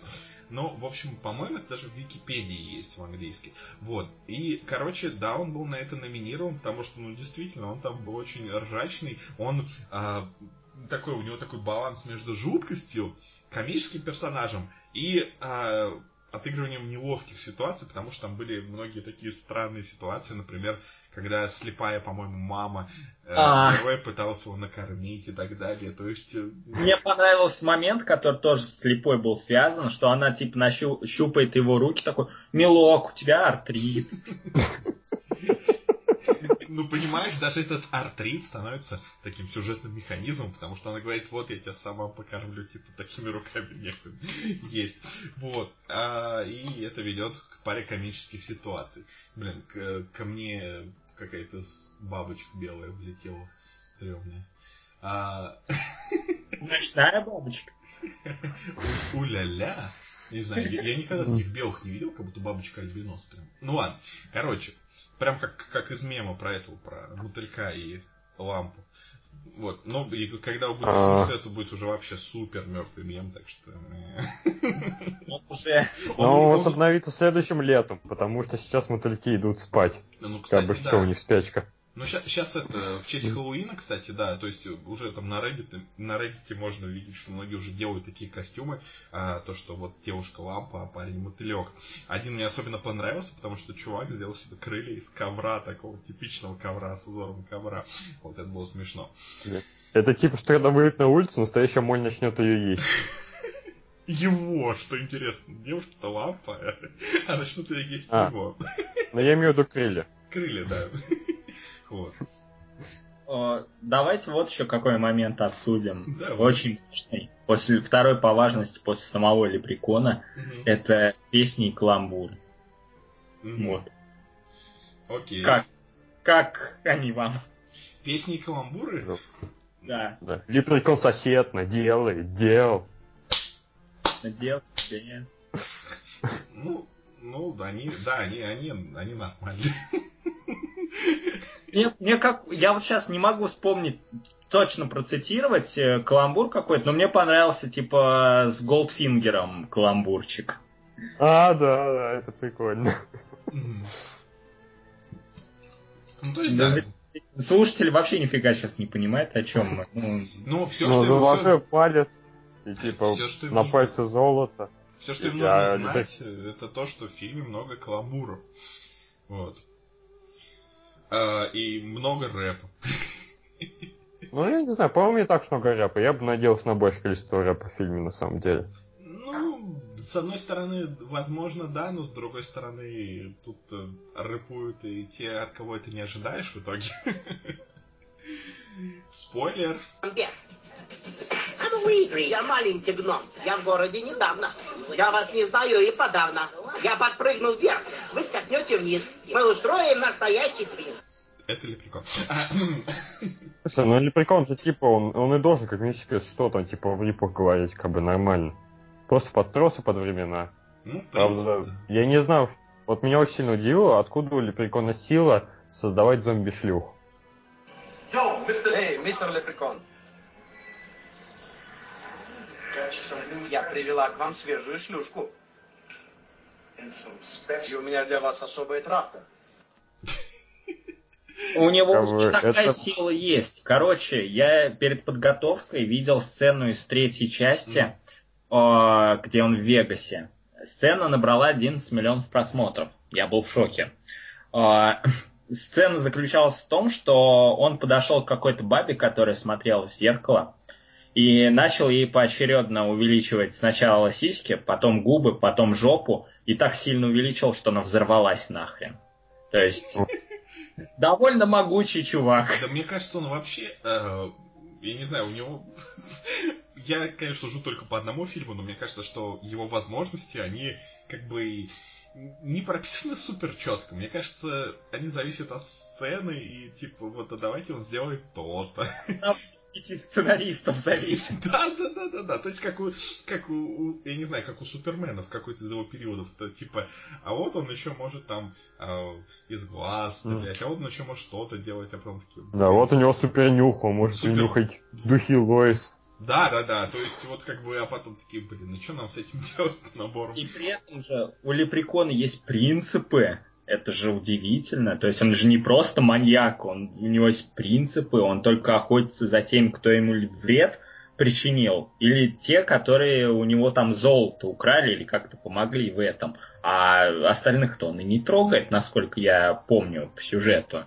Но, в общем, по-моему, это даже в Википедии есть в английский. Вот. И, короче, да, он был на это номинирован, потому что, ну, действительно, он там был очень ржачный. Он э, такой, у него такой баланс между жуткостью, комическим персонажем и э, отыгрыванием неловких ситуаций, потому что там были многие такие странные ситуации, например, когда слепая, по-моему, мама э, А. герой пытался его накормить и так далее. То есть, э, Мне понравился момент, который тоже с слепой был связан, что она типа нащу- щупает его руки, такой, милок, у тебя артрит. ну, понимаешь, даже этот артрит становится таким сюжетным механизмом, потому что она говорит, вот я тебя сама покормлю, типа, такими руками нехуй есть. Вот. А, и это ведет к паре комических ситуаций. Блин, к- ко мне какая-то бабочка белая влетела, стрёмная. А, Ночная бабочка. У-ля-ля. Не знаю, я, я никогда таких белых не видел, как будто бабочка альбинос. Прям. Ну ладно. Короче, прям как, как из мема про этого, про мотылька и лампу. Вот, но и когда вы будете А. слушать, это будет уже вообще супер мертвый мем, так что... э, Но возобновится следующим летом, потому что сейчас мотыльки идут спать. Ну, Как бы все, у них спячка. Ну, сейчас это, в честь Хэллоуина, кстати, да, то есть уже там на Reddit, на Reddit можно видеть, что многие уже делают такие костюмы, а, то, что вот девушка лампа, а парень мотылек. Один мне особенно понравился, потому что чувак сделал себе крылья из ковра, такого типичного ковра с узором ковра. Вот это было смешно. Это типа, что когда выйдет на улицу, настоящая моль начнет ее есть. Его, что интересно, девушка-то лампа, а начнут ее есть А. его. Но я имею в виду крылья. Крылья, да. Вот. О, Давайте вот еще какой момент обсудим. Да, Очень важный. После второй по важности, после самого Лепрекона, Мгм. это песни и каламбур. Мгм. Вот. Окей. Как? Как они вам? Песни и каламбуры? Да. Да. Лепрекон сосед, наделай, дел. Надел себе. Ну, ну, да, они, да, они, они, они нормальные. Мне, мне как... Я вот сейчас не могу вспомнить, точно процитировать э, каламбур какой-то, но мне понравился, типа, с Голдфингером каламбурчик. А, да, да, это прикольно. Ну, то есть, Да, да. Слушатель вообще нифига сейчас не понимает, о чем мы. Ну, ну все, ну, что золотой все, палец, и типа что на нужно. пальце золото. все, что им нужно знать, это то, что в фильме много каламбуров. Вот. А, и много рэпа. Ну, я не знаю, по-моему, не так уж много рэпа. Я бы надеялся на большее количество рэпа в фильме, на самом деле. Ну, с одной стороны, возможно, да, но с другой стороны, тут э, рэпуют и те, от кого это не ожидаешь в итоге. Спойлер. Бег. А ну выиграй, я маленький гном. Я в городе недавно. Я вас не знаю и подавно. Я подпрыгну вверх, вы скакнете вниз. Мы устроим настоящий квиз. Это ли прикол? Слушай, ну Лепрекон же типа, он, он и должен как минимум что там типа в рипах говорить, как бы нормально. Просто подстроился под времена. Ну, в Правда, принципе, да. я не знаю, вот меня очень сильно удивило, откуда у Лепрекона сила создавать зомби-шлюх. Эй, мистер Лепрекон. Я привела к вам свежую шлюшку. И у меня для вас особая травка. У него такая это- сила есть. Короче, я перед подготовкой видел сцену из третьей части, э, где он в Вегасе. Сцена набрала 11 миллионов просмотров. Я был в шоке. Э, Сцена заключалась в том, что он подошел к какой-то бабе, которая смотрела в зеркало, и начал ей поочередно увеличивать сначала сиськи, потом губы, потом жопу, и так сильно увеличил, что она взорвалась нахрен. То есть довольно могучий чувак. Да мне кажется, он вообще, э, я не знаю, у него... Я, конечно, сужу только по одному фильму, но мне кажется, что его возможности, они как бы не прописаны супер четко. Мне кажется, они зависят от сцены и типа, вот, а давайте он сделает то-то. Пяти сценаристов зависит. Да, да, да, да, да. То есть как у, как у, я не знаю, как у Супермена в какой-то из его периодов. То, типа, а вот он еще может там а, из глаз стрелять, а вот он еще может что-то делать, а потом такие, Да, вот у него супер нюх, он может Супер. нюхать духи Лоис. Да, да, да. То есть вот как бы, а потом такие, блин, ну что нам с этим делать набором? И при этом же у Лепрекона есть принципы. Это же удивительно. То есть он же не просто маньяк, он, у него есть принципы, он только охотится за тем, кто ему вред причинил, или те, которые у него там золото украли или как-то помогли в этом. А остальных-то он и не трогает, насколько я помню по сюжету.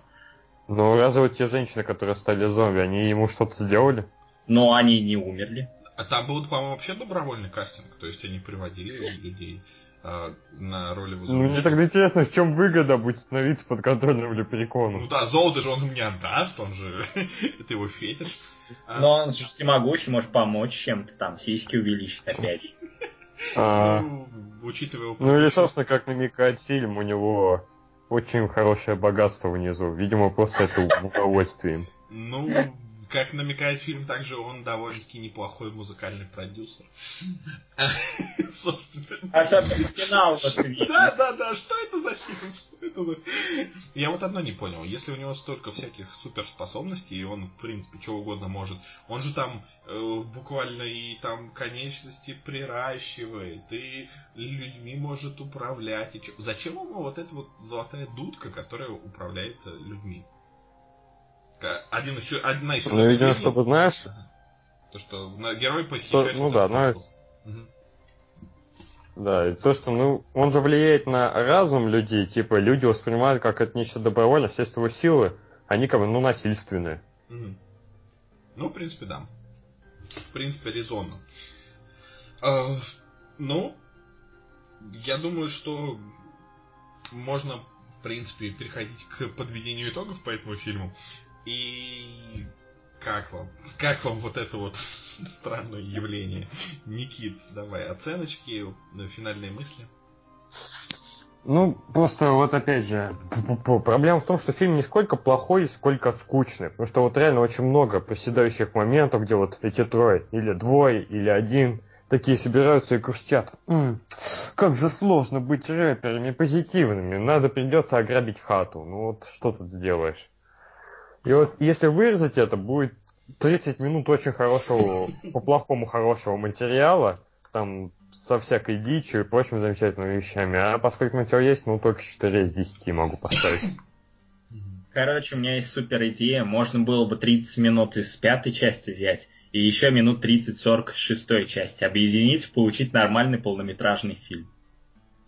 Но разве вот те женщины, которые стали зомби, они ему что-то сделали? Но они не умерли. А там был, по-моему, вообще добровольный кастинг. То есть они приводили людей а, на роли Ну, мне тогда интересно, в чем выгода будет становиться подконтрольным Ну Лепрекону. да, золото же он им не отдаст, он же... Это его фетиш. А, Но он же всемогущий, может помочь чем-то там, сиськи увеличить опять. А, ну, учитывая его ну или, собственно, как намекает фильм, у него очень хорошее богатство внизу. Видимо, просто это удовольствием. Ну, как намекает фильм, также он довольно-таки неплохой музыкальный продюсер. Собственно. Особенно финал вот видно. Да, да, да, что это за фильм? Что это за- Я вот одно не понял. Если у него столько всяких суперспособностей, и он, в принципе, что угодно может, он же там э, буквально и там конечности приращивает, и людьми может управлять. И чё- Зачем ему вот эта вот золотая дудка, которая управляет э, людьми? Ка- Один еще, одна из Ну, видимо, чтобы, знаешь, То, что герой то- похищает... ну да, дудку. Мгм. Да, и то, что, ну, он же влияет на разум людей, типа, люди воспринимают как это нечто добровольное, все его силы, они как бы, ну, насильственные. Мгм. Ну, в принципе, да. В принципе, резонно. Э, ну, я думаю, что можно, в принципе, переходить к подведению итогов по этому фильму. И как вам? Как вам вот это вот странное явление? Никит, давай, оценочки, финальные мысли. Ну, просто вот опять же, проблема в том, что фильм не сколько плохой, сколько скучный. Потому что вот реально очень много проседающих моментов, где вот эти трое, или двое, или один, такие собираются и грустят. «М, как же сложно быть рэперами позитивными, надо придется ограбить хату. Ну вот что тут сделаешь? И вот если вырезать это, будет 30 минут очень хорошего, по-плохому хорошего материала, там со всякой дичью и прочими замечательными вещами. А поскольку материал есть, ну только 4 из 10 могу поставить. Короче, у меня есть супер идея. Можно было бы 30 минут из пятой части взять и еще минут 30-40 из шестой части объединить, получить нормальный полнометражный фильм.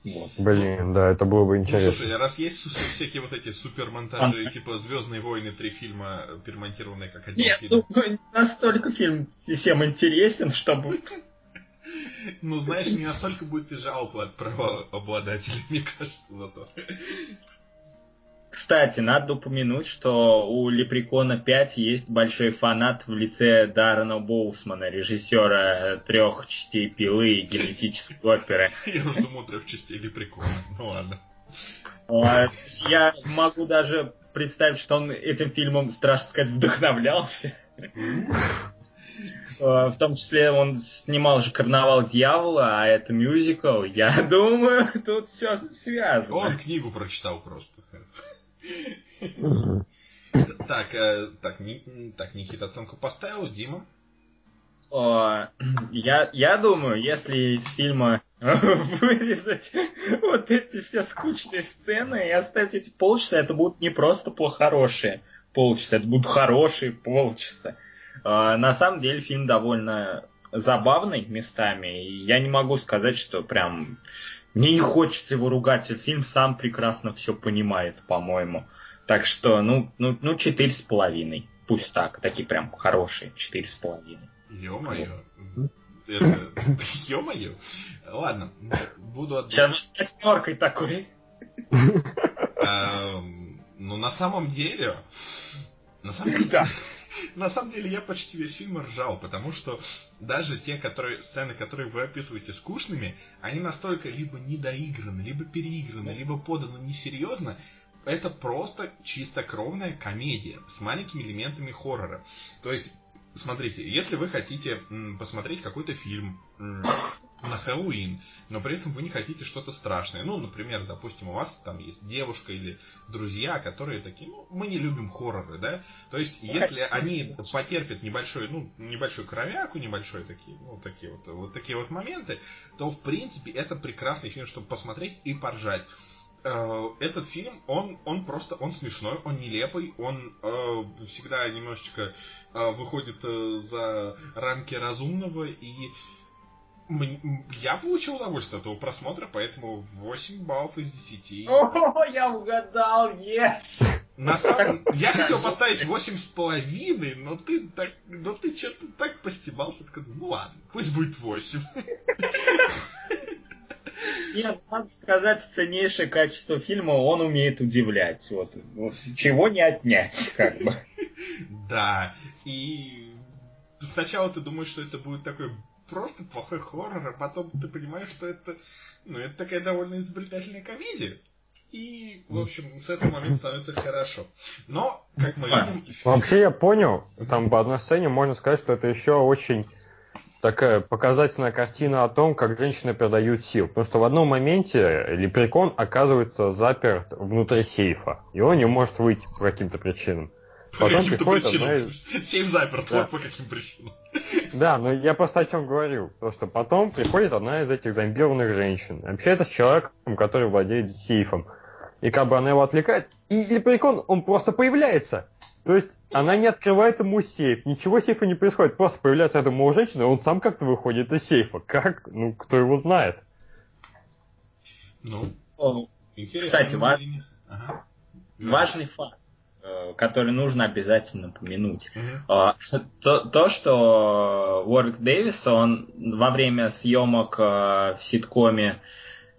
Вот. Блин, да, это было бы интересно. Ну, слушай, раз есть всякие вот эти супермонтажи, типа Звездные войны, три фильма, перемонтированные как один Нет, фильм. Ну, настолько фильм всем интересен, чтобы... Ну, знаешь, не настолько будет и жалко от правообладателей, мне кажется, зато. Кстати, надо упомянуть, что у Лепрекона 5 есть большой фанат в лице Даррена Боусмана, режиссера трех частей пилы и генетической оперы. Я уже думал трех частей Лепрекона. Ну ладно. Я могу даже представить, что он этим фильмом, страшно сказать, вдохновлялся. В том числе он снимал же «Карнавал дьявола», а это мюзикл. Я думаю, тут все связано. Он книгу прочитал просто. Так, э, так, так, Никита оценку поставил, Дима? Я, я думаю, если из фильма вырезать вот эти все скучные сцены и оставить эти полчаса, это будут не просто плохорошие полчаса, это будут хорошие полчаса. А, на самом деле фильм довольно забавный местами, и я не могу сказать, что прям мне не хочется его ругать, фильм сам прекрасно все понимает, по-моему. Так что, ну, ну, ну, четыре с половиной. Пусть так, такие прям хорошие, четыре с половиной. Ё-моё. Это... Ё-моё. Ладно, буду отдать. Сейчас с восьмеркой такой. Ну, на самом деле... На самом деле... Да. На самом деле я почти весь фильм ржал, потому что даже те которые, сцены, которые вы описываете скучными, они настолько либо недоиграны, либо переиграны, либо поданы несерьезно, это просто чистокровная комедия с маленькими элементами хоррора. То есть, смотрите, если вы хотите посмотреть какой-то фильм на Хэллоуин, но при этом вы не хотите что-то страшное. Ну, например, допустим, у вас там есть девушка или друзья, которые такие, ну, мы не любим хорроры, да? То есть, если они потерпят небольшой, ну, небольшую кровяку, небольшой такие, ну, такие вот, вот такие вот моменты, то, в принципе, это прекрасный фильм, чтобы посмотреть и поржать. Э, этот фильм, он, он просто, он смешной, он нелепый, он э, всегда немножечко э, выходит э, за рамки разумного, и я получил удовольствие от этого просмотра, поэтому 8 баллов из 10. О, я угадал, yes! На самом... Я хотел поставить восемь с половиной, но ты так, но ты что-то так постебался, сказал, ну ладно, пусть будет 8. Нет, надо сказать, ценнейшее качество фильма, он умеет удивлять. Вот, вот чего не отнять, как бы. Да, и сначала ты думаешь, что это будет такой просто плохой хоррор, а потом ты понимаешь, что это, ну, это такая довольно изобретательная комедия. И, в общем, с этого момента становится хорошо. Но, как мы видим... Вообще я понял, там по одной сцене можно сказать, что это еще очень такая показательная картина о том, как женщины продают сил. Потому что в одном моменте лепрекон оказывается заперт внутри сейфа, и он не может выйти по каким-то причинам. По Потом приходит из... Сейф заперт, да. вот по каким причинам. Да, но я просто о чем говорю. Потому что потом приходит одна из этих зомбированных женщин. Общается с человеком, который владеет сейфом. И как бы она его отвлекает, и лепрекон, он просто появляется. То есть она не открывает ему сейф, ничего сейфа не происходит, просто появляется эта у женщина, и он сам как-то выходит из сейфа. Как? Ну, кто его знает? Ну, О, кстати, важ... ага. важный факт, который нужно обязательно помянуть. Uh-huh. То, то, что Уорк Дэвис, он во время съемок э, в ситкоме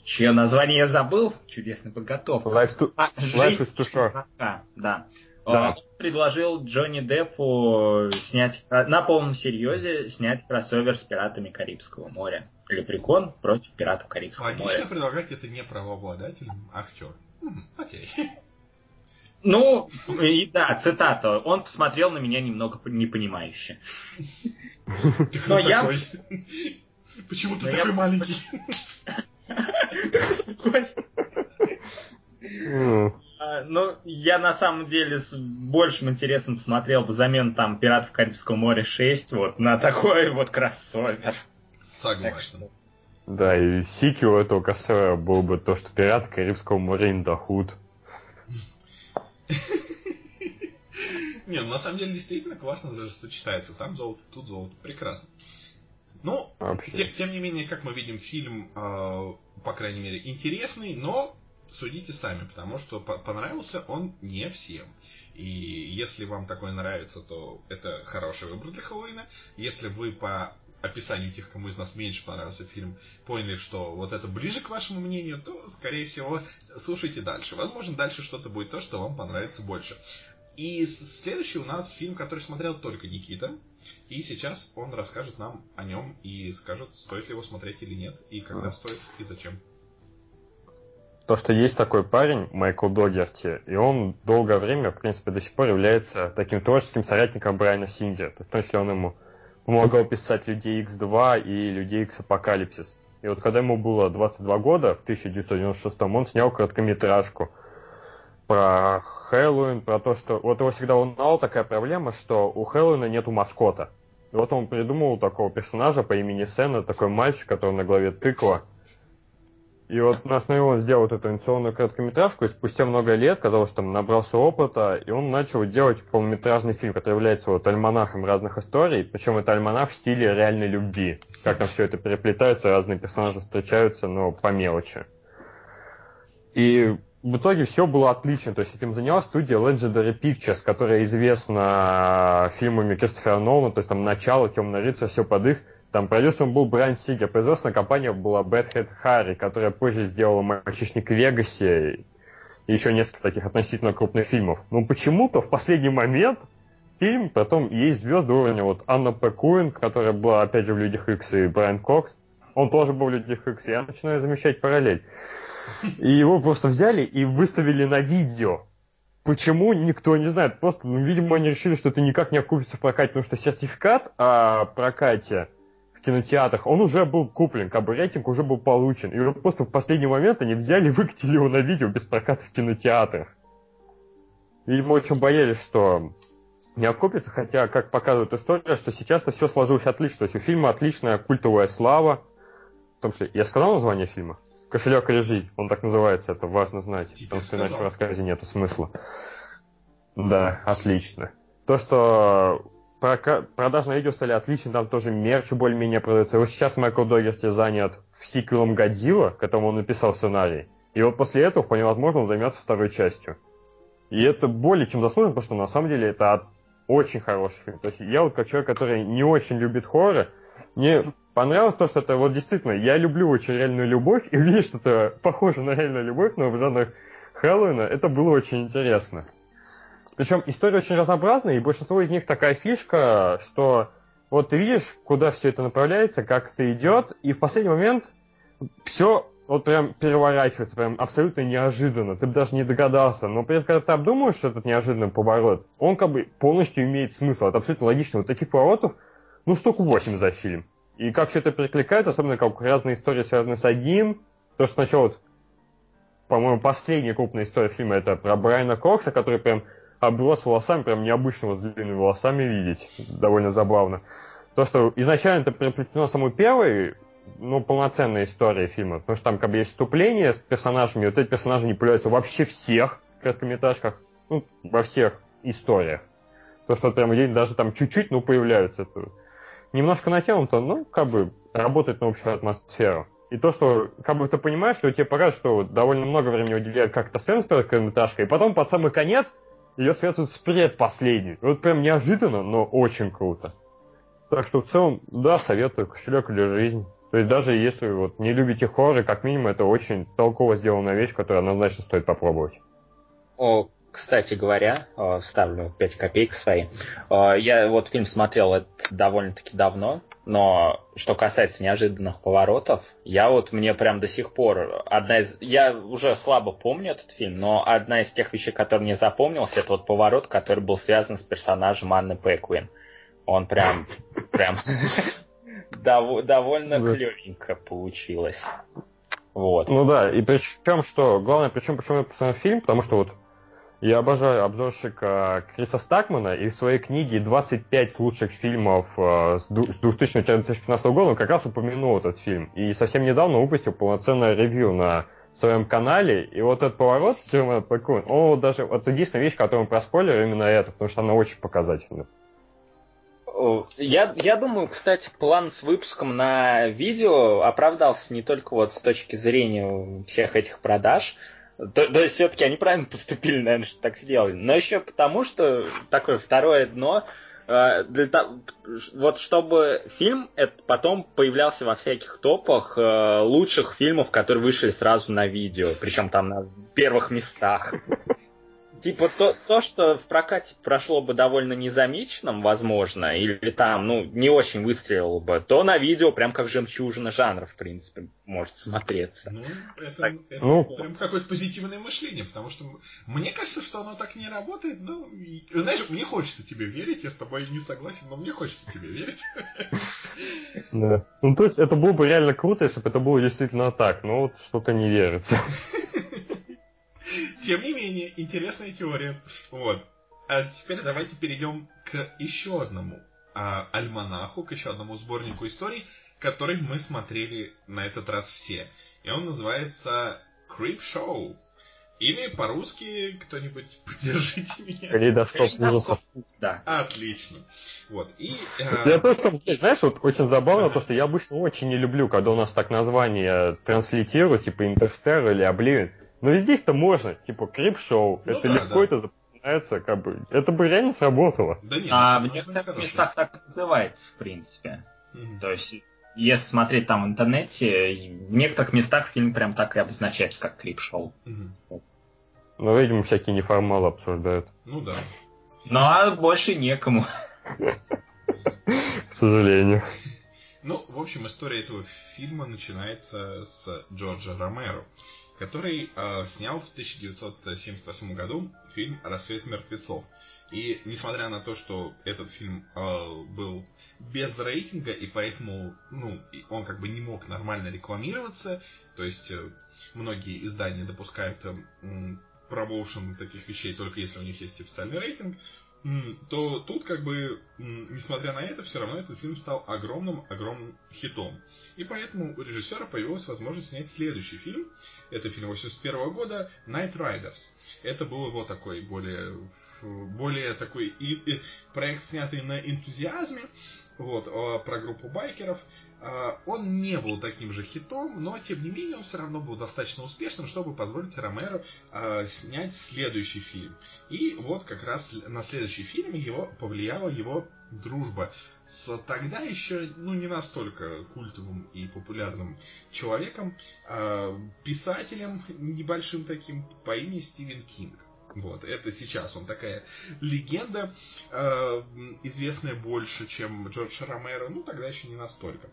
чье название я забыл, чудесная подготовка. Life, to... а, Life is too short. Да. Да. Он предложил Джонни Деппу снять на полном серьезе снять кроссовер с пиратами Карибского моря. Лепрекон против пиратов Карибского Логично моря. Логично предлагать это не правообладателям, а актер. Окей. Ну, и да, цитата. Он посмотрел на меня немного непонимающе. Но я... Почему ты такой маленький? А, ну, я на самом деле с большим интересом посмотрел бы замену там Пиратов Карибского моря 6 вот на такой вот кроссовер. Согласен. Да, и сиквел этого кроссовера был бы то, что Пираты Карибского моря Индахуд. Не, ну на самом деле действительно классно даже сочетается. Там золото, тут золото. Прекрасно. Ну, Вообще. те- тем не менее, как мы видим, фильм, э, по крайней мере, интересный, но судите сами, потому что по- понравился он не всем. И если вам такое нравится, то это хороший выбор для Хэллоуина. Если вы по описанию тех, кому из нас меньше понравился фильм, поняли, что вот это ближе к вашему мнению, то, скорее всего, слушайте дальше. Возможно, дальше что-то будет то, что вам понравится больше. И следующий у нас фильм, который смотрел только Никита. И сейчас он расскажет нам о нем и скажет, стоит ли его смотреть или нет, и когда стоит, и зачем. То, что есть такой парень, Майкл Догерти, и он долгое время, в принципе, до сих пор является таким творческим соратником Брайана Сингера. То есть, в том числе он ему помогал писать Людей X2 и Людей X Апокалипсис. И вот когда ему было 22 года, в 1996 он снял короткометражку про Хэллоуин, про то, что... Вот его всегда волновала такая проблема, что у Хэллоуина нету маскота. И вот он придумал такого персонажа по имени Сена, такой мальчик, который на голове тыква. И вот на основе он сделал вот эту анимационную короткометражку, и спустя много лет, казалось, что там набрался опыта, и он начал делать полнометражный фильм, который является вот альманахом разных историй, причем это альманах в стиле реальной любви. Как там все это переплетается, разные персонажи встречаются, но по мелочи. И в итоге все было отлично. То есть этим занялась студия Legendary Pictures, которая известна фильмами Кристофера Нолана, то есть там «Начало», «Темный рыцарь», все под их. Там продюсером был Брайан Сингер. Производственная компания была Bad Hat Harry, которая позже сделала «Мальчишник в Вегасе» и еще несколько таких относительно крупных фильмов. Но почему-то в последний момент фильм, потом есть звезды уровня вот Анна Пэкуин, которая была опять же в «Людях Икс» и Брайан Кокс. Он тоже был в «Людях Икс», я начинаю замечать параллель. И его просто взяли и выставили на видео. Почему, никто не знает. Просто, ну, видимо, они решили, что это никак не окупится в прокате, потому что сертификат о прокате кинотеатрах, он уже был куплен, как бы рейтинг уже был получен. И просто в последний момент они взяли и выкатили его на видео без проката в кинотеатрах. Видимо, очень боялись, что не окупится, хотя, как показывает история, что сейчас-то все сложилось отлично. То есть у фильма отличная культовая слава. В том числе, я сказал название фильма? Кошелек или жизнь, он так называется, это важно знать, Теперь потому что иначе в рассказе нету смысла. Да, отлично. То, что продажные видео стали отличны, там тоже мерч более-менее продается. Вот сейчас Майкл Догерти занят в сиквелом Годзилла, к которому он написал сценарий. И вот после этого, вполне возможно, он займется второй частью. И это более чем заслуженно, потому что на самом деле это очень хороший фильм. То есть я вот как человек, который не очень любит хорроры, мне понравилось то, что это вот действительно, я люблю очень реальную любовь, и увидеть что-то похоже на реальную любовь, но в жанрах Хэллоуина, это было очень интересно. Причем история очень разнообразная, и большинство из них такая фишка, что вот ты видишь, куда все это направляется, как это идет, и в последний момент все вот прям переворачивается, прям абсолютно неожиданно. Ты бы даже не догадался. Но при этом, когда ты обдумаешь этот неожиданный поворот, он как бы полностью имеет смысл. Это абсолютно логично. Вот таких поворотов, ну, штук 8 за фильм. И как все это перекликается, особенно как разные истории связаны с одним. То, что сначала, вот, по-моему, последняя крупная история фильма, это про Брайана Кокса, который прям оброс волосами, прям необычного с длинными волосами видеть. Довольно забавно. То, что изначально это переплетено самой первой, ну, полноценной историей фильма. Потому что там как бы есть вступление с персонажами, и вот эти персонажи не появляются вообще всех короткометражках, ну, во всех историях. То, что прям даже там чуть-чуть, ну, появляются. Это немножко натянуто, но как бы работает на общую атмосферу. И то, что как бы ты понимаешь, что тебе показывают, что довольно много времени уделяют как-то сцену с короткометражкой, и потом под самый конец ее связывают с предпоследней. Вот прям неожиданно, но очень круто. Так что в целом, да, советую кошелек или жизнь. То есть даже если вот не любите хорроры, как минимум это очень толково сделанная вещь, которую однозначно стоит попробовать. О, кстати говоря, э, вставлю 5 копеек свои. Э, Я вот фильм смотрел это довольно-таки давно, но что касается неожиданных поворотов, я вот мне прям до сих пор одна из... Я уже слабо помню этот фильм, но одна из тех вещей, которые мне запомнился, это вот поворот, который был связан с персонажем Анны Пэквин. Он прям... прям дов- довольно клевенько получилось. Вот. Ну да, и причем что, главное, причем почему я посмотрел фильм, потому что вот я обожаю обзорщика Криса Стакмана, и в своей книге 25 лучших фильмов э, с ду- с 2000-2015 года он как раз упомянул этот фильм. И совсем недавно выпустил полноценное ревью на своем канале, и вот этот поворот с Джермана Пакун, о, даже, вот единственная вещь, которую мы проспойлили, именно это, потому что она очень показательна. Я, я думаю, кстати, план с выпуском на видео оправдался не только вот с точки зрения всех этих продаж, то, то есть все-таки они правильно поступили, наверное, что так сделали, но еще потому, что такое второе дно, э, для того, вот чтобы фильм это потом появлялся во всяких топах э, лучших фильмов, которые вышли сразу на видео, причем там на первых местах. Типа то, то, что в прокате прошло бы довольно незамеченным, возможно, или там, ну, не очень выстрелило бы, то на видео прям как жемчужина жанра, в принципе, может смотреться. Ну, это, так, это ну, прям какое-то позитивное мышление, потому что мне кажется, что оно так не работает, но, и, знаешь, мне хочется тебе верить, я с тобой не согласен, но мне хочется тебе верить. Да. Ну, то есть, это было бы реально круто, если бы это было действительно так, но вот что-то не верится. Тем не менее, интересная теория. Вот. А теперь давайте перейдем к еще одному а, альманаху, к еще одному сборнику историй, который мы смотрели на этот раз все. И он называется Creep Show. Или по-русски кто-нибудь поддержите меня. Калейдоскоп ужасов. Да. Отлично. Вот. И, э... Я тоже, знаешь, вот очень забавно то, что я обычно очень не люблю, когда у нас так название транслитируют, типа Интерстер или Обливин. Но и здесь-то можно, типа, крип-шоу, ну, это да, легко, да. это запоминается, как бы, это бы реально сработало. Да нет, а в некоторых местах так и называется, в принципе. Угу. То есть, если смотреть там в интернете, в некоторых местах фильм прям так и обозначается, как клип-шоу. Угу. Ну, видимо, всякие неформалы обсуждают. Ну да. Ну, а больше некому. К сожалению. Ну, в общем, история этого фильма начинается с Джорджа Ромеро который э, снял в 1978 году фильм «Рассвет мертвецов». И несмотря на то, что этот фильм э, был без рейтинга, и поэтому ну, он как бы не мог нормально рекламироваться, то есть э, многие издания допускают э, промоушен таких вещей только если у них есть официальный рейтинг, то тут как бы, несмотря на это, все равно этот фильм стал огромным-огромным хитом. И поэтому у режиссера появилась возможность снять следующий фильм. Это фильм 81 года «Night Riders». Это был его такой более, более такой и, и, проект, снятый на энтузиазме, вот, а, про группу байкеров. А, он не был таким же хитом, но тем не менее он все равно был достаточно успешным, чтобы позволить Ромеро а, снять следующий фильм. И вот как раз на следующий фильм его повлияла его дружба с тогда еще ну, не настолько культовым и популярным человеком, а, писателем небольшим таким по имени Стивен Кинг. Вот, это сейчас он такая легенда, э, известная больше, чем Джордж Ромеро, ну тогда еще не настолько.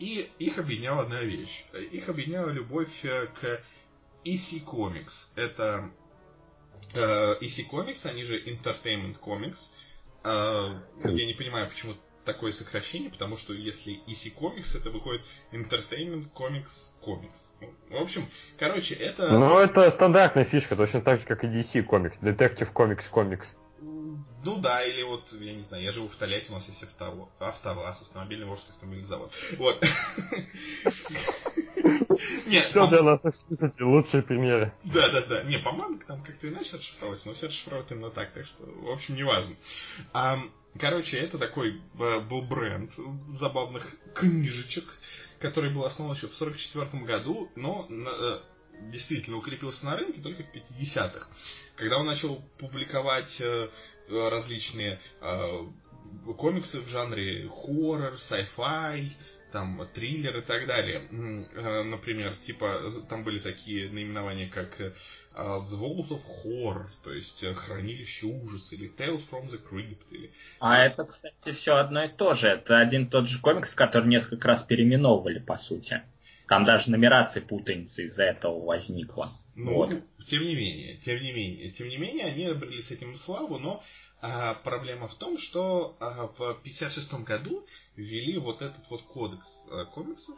И их объединяла одна вещь. Их объединяла любовь э, к EC Comics. Это э, EC Comics, они же Entertainment Comics. Э, я не понимаю, почему такое сокращение, потому что если EC Comics, это выходит Entertainment Comics Comics. Ну, в общем, короче, это... Ну, это стандартная фишка, точно так же, как и DC Comics, Detective Comics Comics. Ну да, или вот, я не знаю, я живу в Тольятти, у нас есть авто, АвтоВАЗ, автомобильный Волжский автомобильный завод. Вот. Нет, Все для наших слушателей, лучшие примеры. Да, да, да. Не, по-моему, там как-то иначе расшифровывается, но все расшифровывают именно так, так что, в общем, не важно. Короче, это такой э, был бренд забавных книжечек, который был основан еще в 1944 году, но э, действительно укрепился на рынке только в 50-х. Когда он начал публиковать э, различные комиксы в жанре хоррор, sci-fi, там триллер и так далее. Например, типа там были такие наименования, как The Vault of Horror, то есть э, Хранилище ужаса, или Tales from the Crypt. Или... А это, кстати, все одно и то же. Это один и тот же комикс, который несколько раз переименовывали, по сути. Там даже нумерация путаницы из-за этого возникла. Ну, вот. тем не менее, тем не менее, тем не менее, они обрели с этим славу, но а, проблема в том, что а, в 56 году ввели вот этот вот кодекс а, комиксов,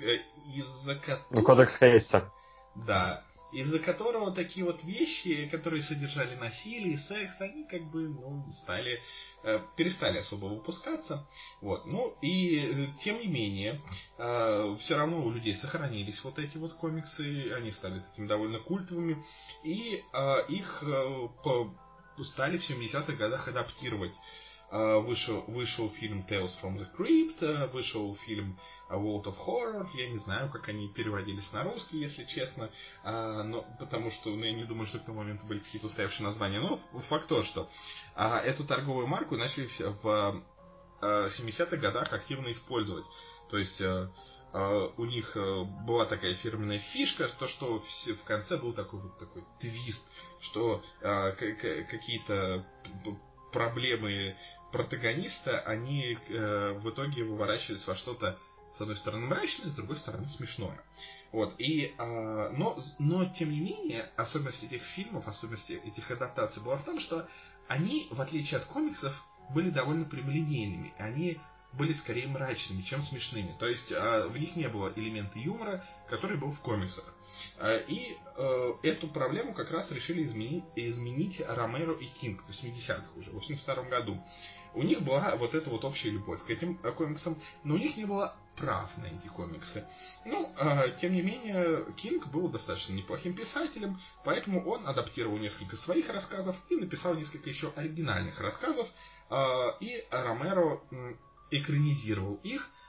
э, из-за которого... Ну, кодекс Хейса. Да, из-за которого такие вот вещи, которые содержали насилие, секс, они как бы ну, стали, э, перестали особо выпускаться. Вот. Ну и э, тем не менее, э, все равно у людей сохранились вот эти вот комиксы, они стали такими довольно культовыми, и э, их э, по, стали в 70-х годах адаптировать. Э, вышел, вышел фильм Tales from the Crypt, э, вышел фильм World of Horror. Я не знаю, как они переводились на русский, если честно, а, но, потому что ну, я не думаю, что к тому моменту были какие-то устоявшие названия. Но факт то, что а, эту торговую марку начали в 70-х годах активно использовать. То есть у них была такая фирменная фишка, то, что в конце был такой вот такой твист, что какие-то проблемы протагониста, они в итоге выворачивались во что-то с одной стороны мрачное, с другой стороны смешное. Вот, и, а, но, но, тем не менее, особенность этих фильмов, особенность этих адаптаций была в том, что они, в отличие от комиксов, были довольно прямолинейными. Они были скорее мрачными, чем смешными. То есть а, в них не было элемента юмора, который был в комиксах. А, и а, эту проблему как раз решили изменить, изменить Ромеро и Кинг в 80-х уже, в 82 году. У них была вот эта вот общая любовь к этим комиксам, но у них не было прав на эти комиксы. Ну, э, тем не менее, Кинг был достаточно неплохим писателем, поэтому он адаптировал несколько своих рассказов и написал несколько еще оригинальных рассказов, э, и Ромеро э, экранизировал их, э,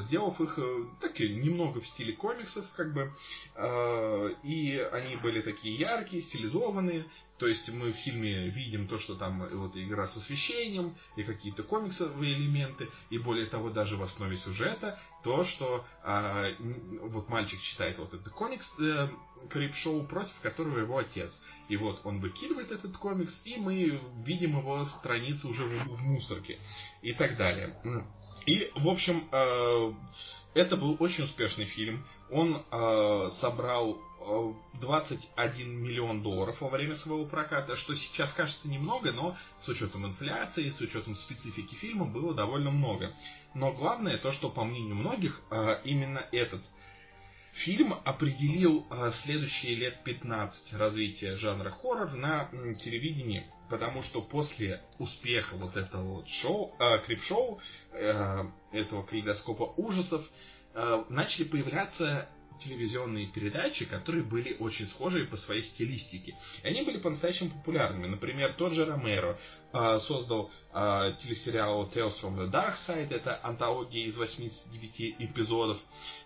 сделав их э, такие немного в стиле комиксов, как бы, э, и они были такие яркие, стилизованные, то есть мы в фильме видим то, что там вот игра с освещением, и какие-то комиксовые элементы, и более того, даже в основе сюжета, то, что а, вот мальчик читает вот этот комикс э, Крип-шоу, против которого его отец. И вот он выкидывает этот комикс, и мы видим его страницы уже в, в мусорке и так далее. И, в общем, э, это был очень успешный фильм. Он э, собрал 21 миллион долларов во время своего проката, что сейчас кажется немного, но с учетом инфляции, с учетом специфики фильма было довольно много. Но главное то, что по мнению многих, именно этот фильм определил а, следующие лет 15 развития жанра хоррор на телевидении, потому что после успеха вот этого вот шоу, э, крип-шоу, э, этого калейдоскопа ужасов, э, начали появляться телевизионные передачи, которые были очень схожие по своей стилистике. И они были по-настоящему популярными. Например, тот же Ромеро э, создал э, телесериал Tales from the Dark Side. Это антология из 89 эпизодов.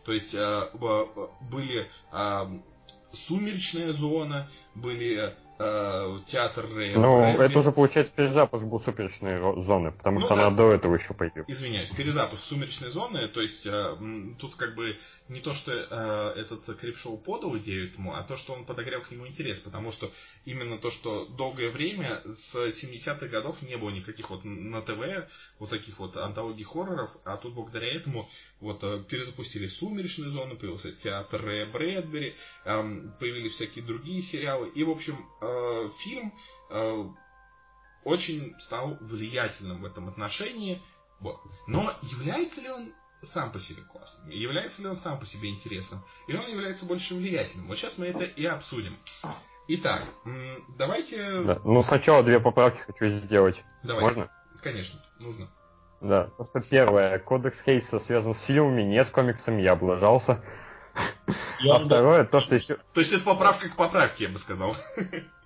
То есть э, были э, «Сумеречная зона», были э, театр Рэя Ну, Брэдби. это уже получается перезапуск был сумеречной зоны, потому ну, что да. она до этого еще появилась. Извиняюсь, перезапуск сумеречной зоны, то есть э, тут как бы не то, что э, этот Крипшоу подал идею этому, а то, что он подогрел к нему интерес, потому что именно то, что долгое время с 70-х годов не было никаких вот на ТВ вот таких вот антологий хорроров, а тут благодаря этому вот э, перезапустили «Сумеречную зону», появился театр Брэдбери, э, появились всякие другие сериалы, и, в общем, э, Э, фильм э, очень стал влиятельным в этом отношении. Вот. Но является ли он сам по себе классным? Является ли он сам по себе интересным? Или он является больше влиятельным? Вот сейчас мы это и обсудим. Итак, давайте... Да. Ну, сначала две поправки хочу сделать. Давай. Можно? Конечно, нужно. Да, просто первое. Кодекс Хейса связан с фильмами, не с комиксами, я облажался. А второе, то, что еще... То есть это поправка к поправке, я бы сказал.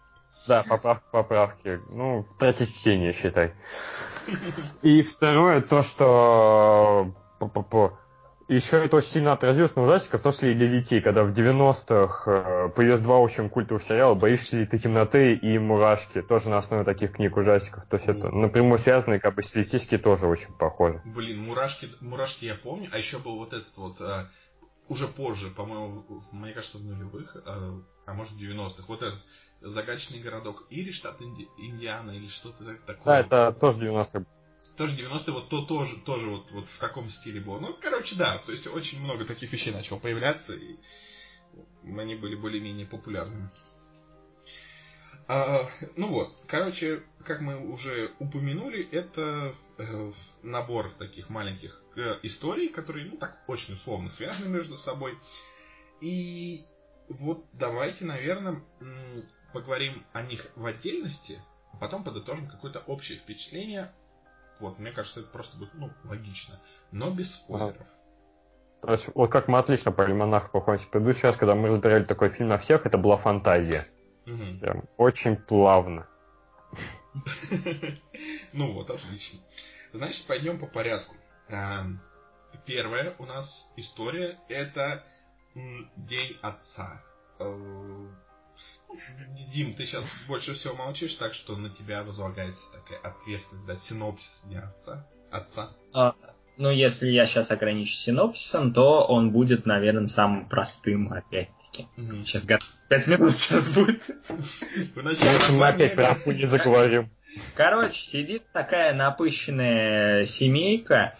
Да, поправки, поправки. Ну, в третье чтение, считай. И второе, то, что еще это очень сильно отразилось на ужастиках, в том числе и для детей, когда в 90-х э, появилось два очень культовых сериала «Боишься ли ты темноты» и «Мурашки», тоже на основе таких книг ужастиков. То есть это напрямую связанные, как бы стилистически тоже очень похожи. Блин, «Мурашки», «Мурашки» я помню, а еще был вот этот вот, а, уже позже, по-моему, мне кажется, в нулевых, а, а может в 90-х, вот этот загадочный городок Ири, штат Инди... Индиана или что-то такое. Да, это тоже 90-е. Тоже 90-е, вот то тоже, тоже вот, вот в таком стиле было. Ну, короче, да, то есть очень много таких вещей начало появляться, и они были более-менее популярными. А, ну вот, короче, как мы уже упомянули, это э, набор таких маленьких э, историй, которые, ну так, очень условно связаны между собой. И вот давайте, наверное, поговорим о них в отдельности, а потом подытожим какое-то общее впечатление. Вот, мне кажется, это просто будет, ну, логично, но без спойлеров. То есть, вот как мы отлично по Альманаху походим предыдущий раз, когда мы разбирали такой фильм на всех, это была фантазия. Мгм. Прям очень плавно. Ну вот, отлично. Значит, пойдем по порядку. Эм, Первая у нас история это День отца. Дим, ты сейчас больше всего молчишь, так что на тебя возлагается такая ответственность дать синопсис Дня отца. Отца. А, ну, если я сейчас ограничусь синопсисом, то он будет, наверное, самым простым, опять-таки. Мгм. Сейчас пять минут сейчас будет. Мы опять про Акуни заговорим. Короче, сидит такая напыщенная семейка,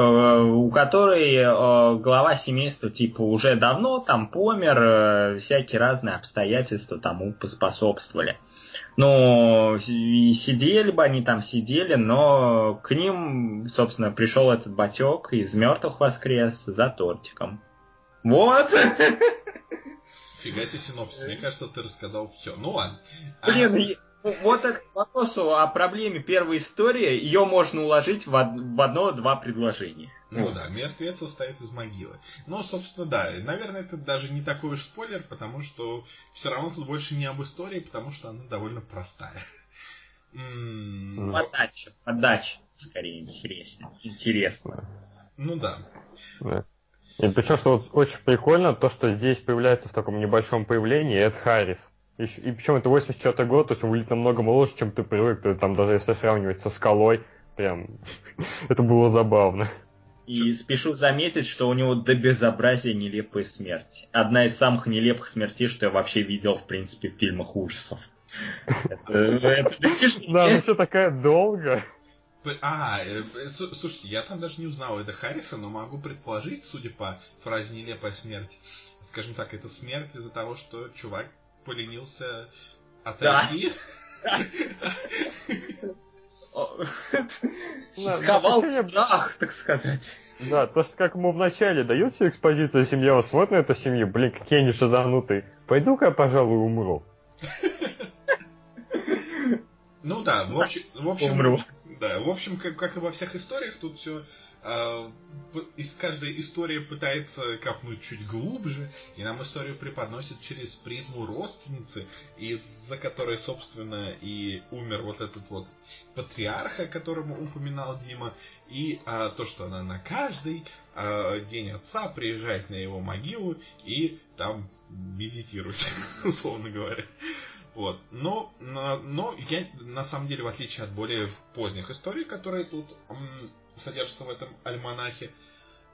у которой э, глава семейства типа уже давно там помер, э, всякие разные обстоятельства тому поспособствовали. Ну, и сидели бы они там, сидели, но к ним, собственно, пришел этот батек из мертвых воскрес за тортиком. Вот. Фига себе синопсис. Мне кажется, ты рассказал все. Ну ладно. А, Блин, вот это к вопросу о проблеме первой истории, ее можно уложить в, од- в одно-два предложения. Ну да, мертвец восстает из могилы. Но, собственно, да, наверное, это даже не такой уж спойлер, потому что все равно тут больше не об истории, потому что она довольно простая. М, Подача, подача, скорее, интереснее. Интересно. Ну да. Да. И причем, что вот очень прикольно, то, что здесь появляется в таком небольшом появлении Эд Харрис. И, причем это 84 год, то есть он выглядит намного моложе, чем ты привык. То есть там даже если сравнивать со скалой, прям это было забавно. И спешу заметить, что у него до безобразия нелепая смерть. Одна из самых нелепых смертей, что я вообще видел, в принципе, в фильмах ужасов. Это, это Да, достижение. все такая долго. А, э, слу- слушайте, я там даже не узнал Эда Харриса, но могу предположить, судя по фразе «нелепая смерть», скажем так, это смерть из-за того, что чувак поленился отойти. Сковал страх, так сказать. Да, то, что как ему вначале дают всю экспозицию семьи, вот смотрит на эту семью, блин, какие они шизанутые. Пойду-ка я, пожалуй, умру. Ну да, в общем, в общем, Умру. да, в общем, как, как и во всех историях, тут все из каждая история пытается копнуть чуть глубже, и нам историю преподносит через призму родственницы, из-за которой, собственно, и умер вот этот вот патриарх, о котором упоминал Дима, и а, то, что она на каждый а, день отца приезжает на его могилу и там медитирует, условно говоря. Вот. Но, но, я, на самом деле, в отличие от более поздних историй, которые тут содержатся в этом альманахе,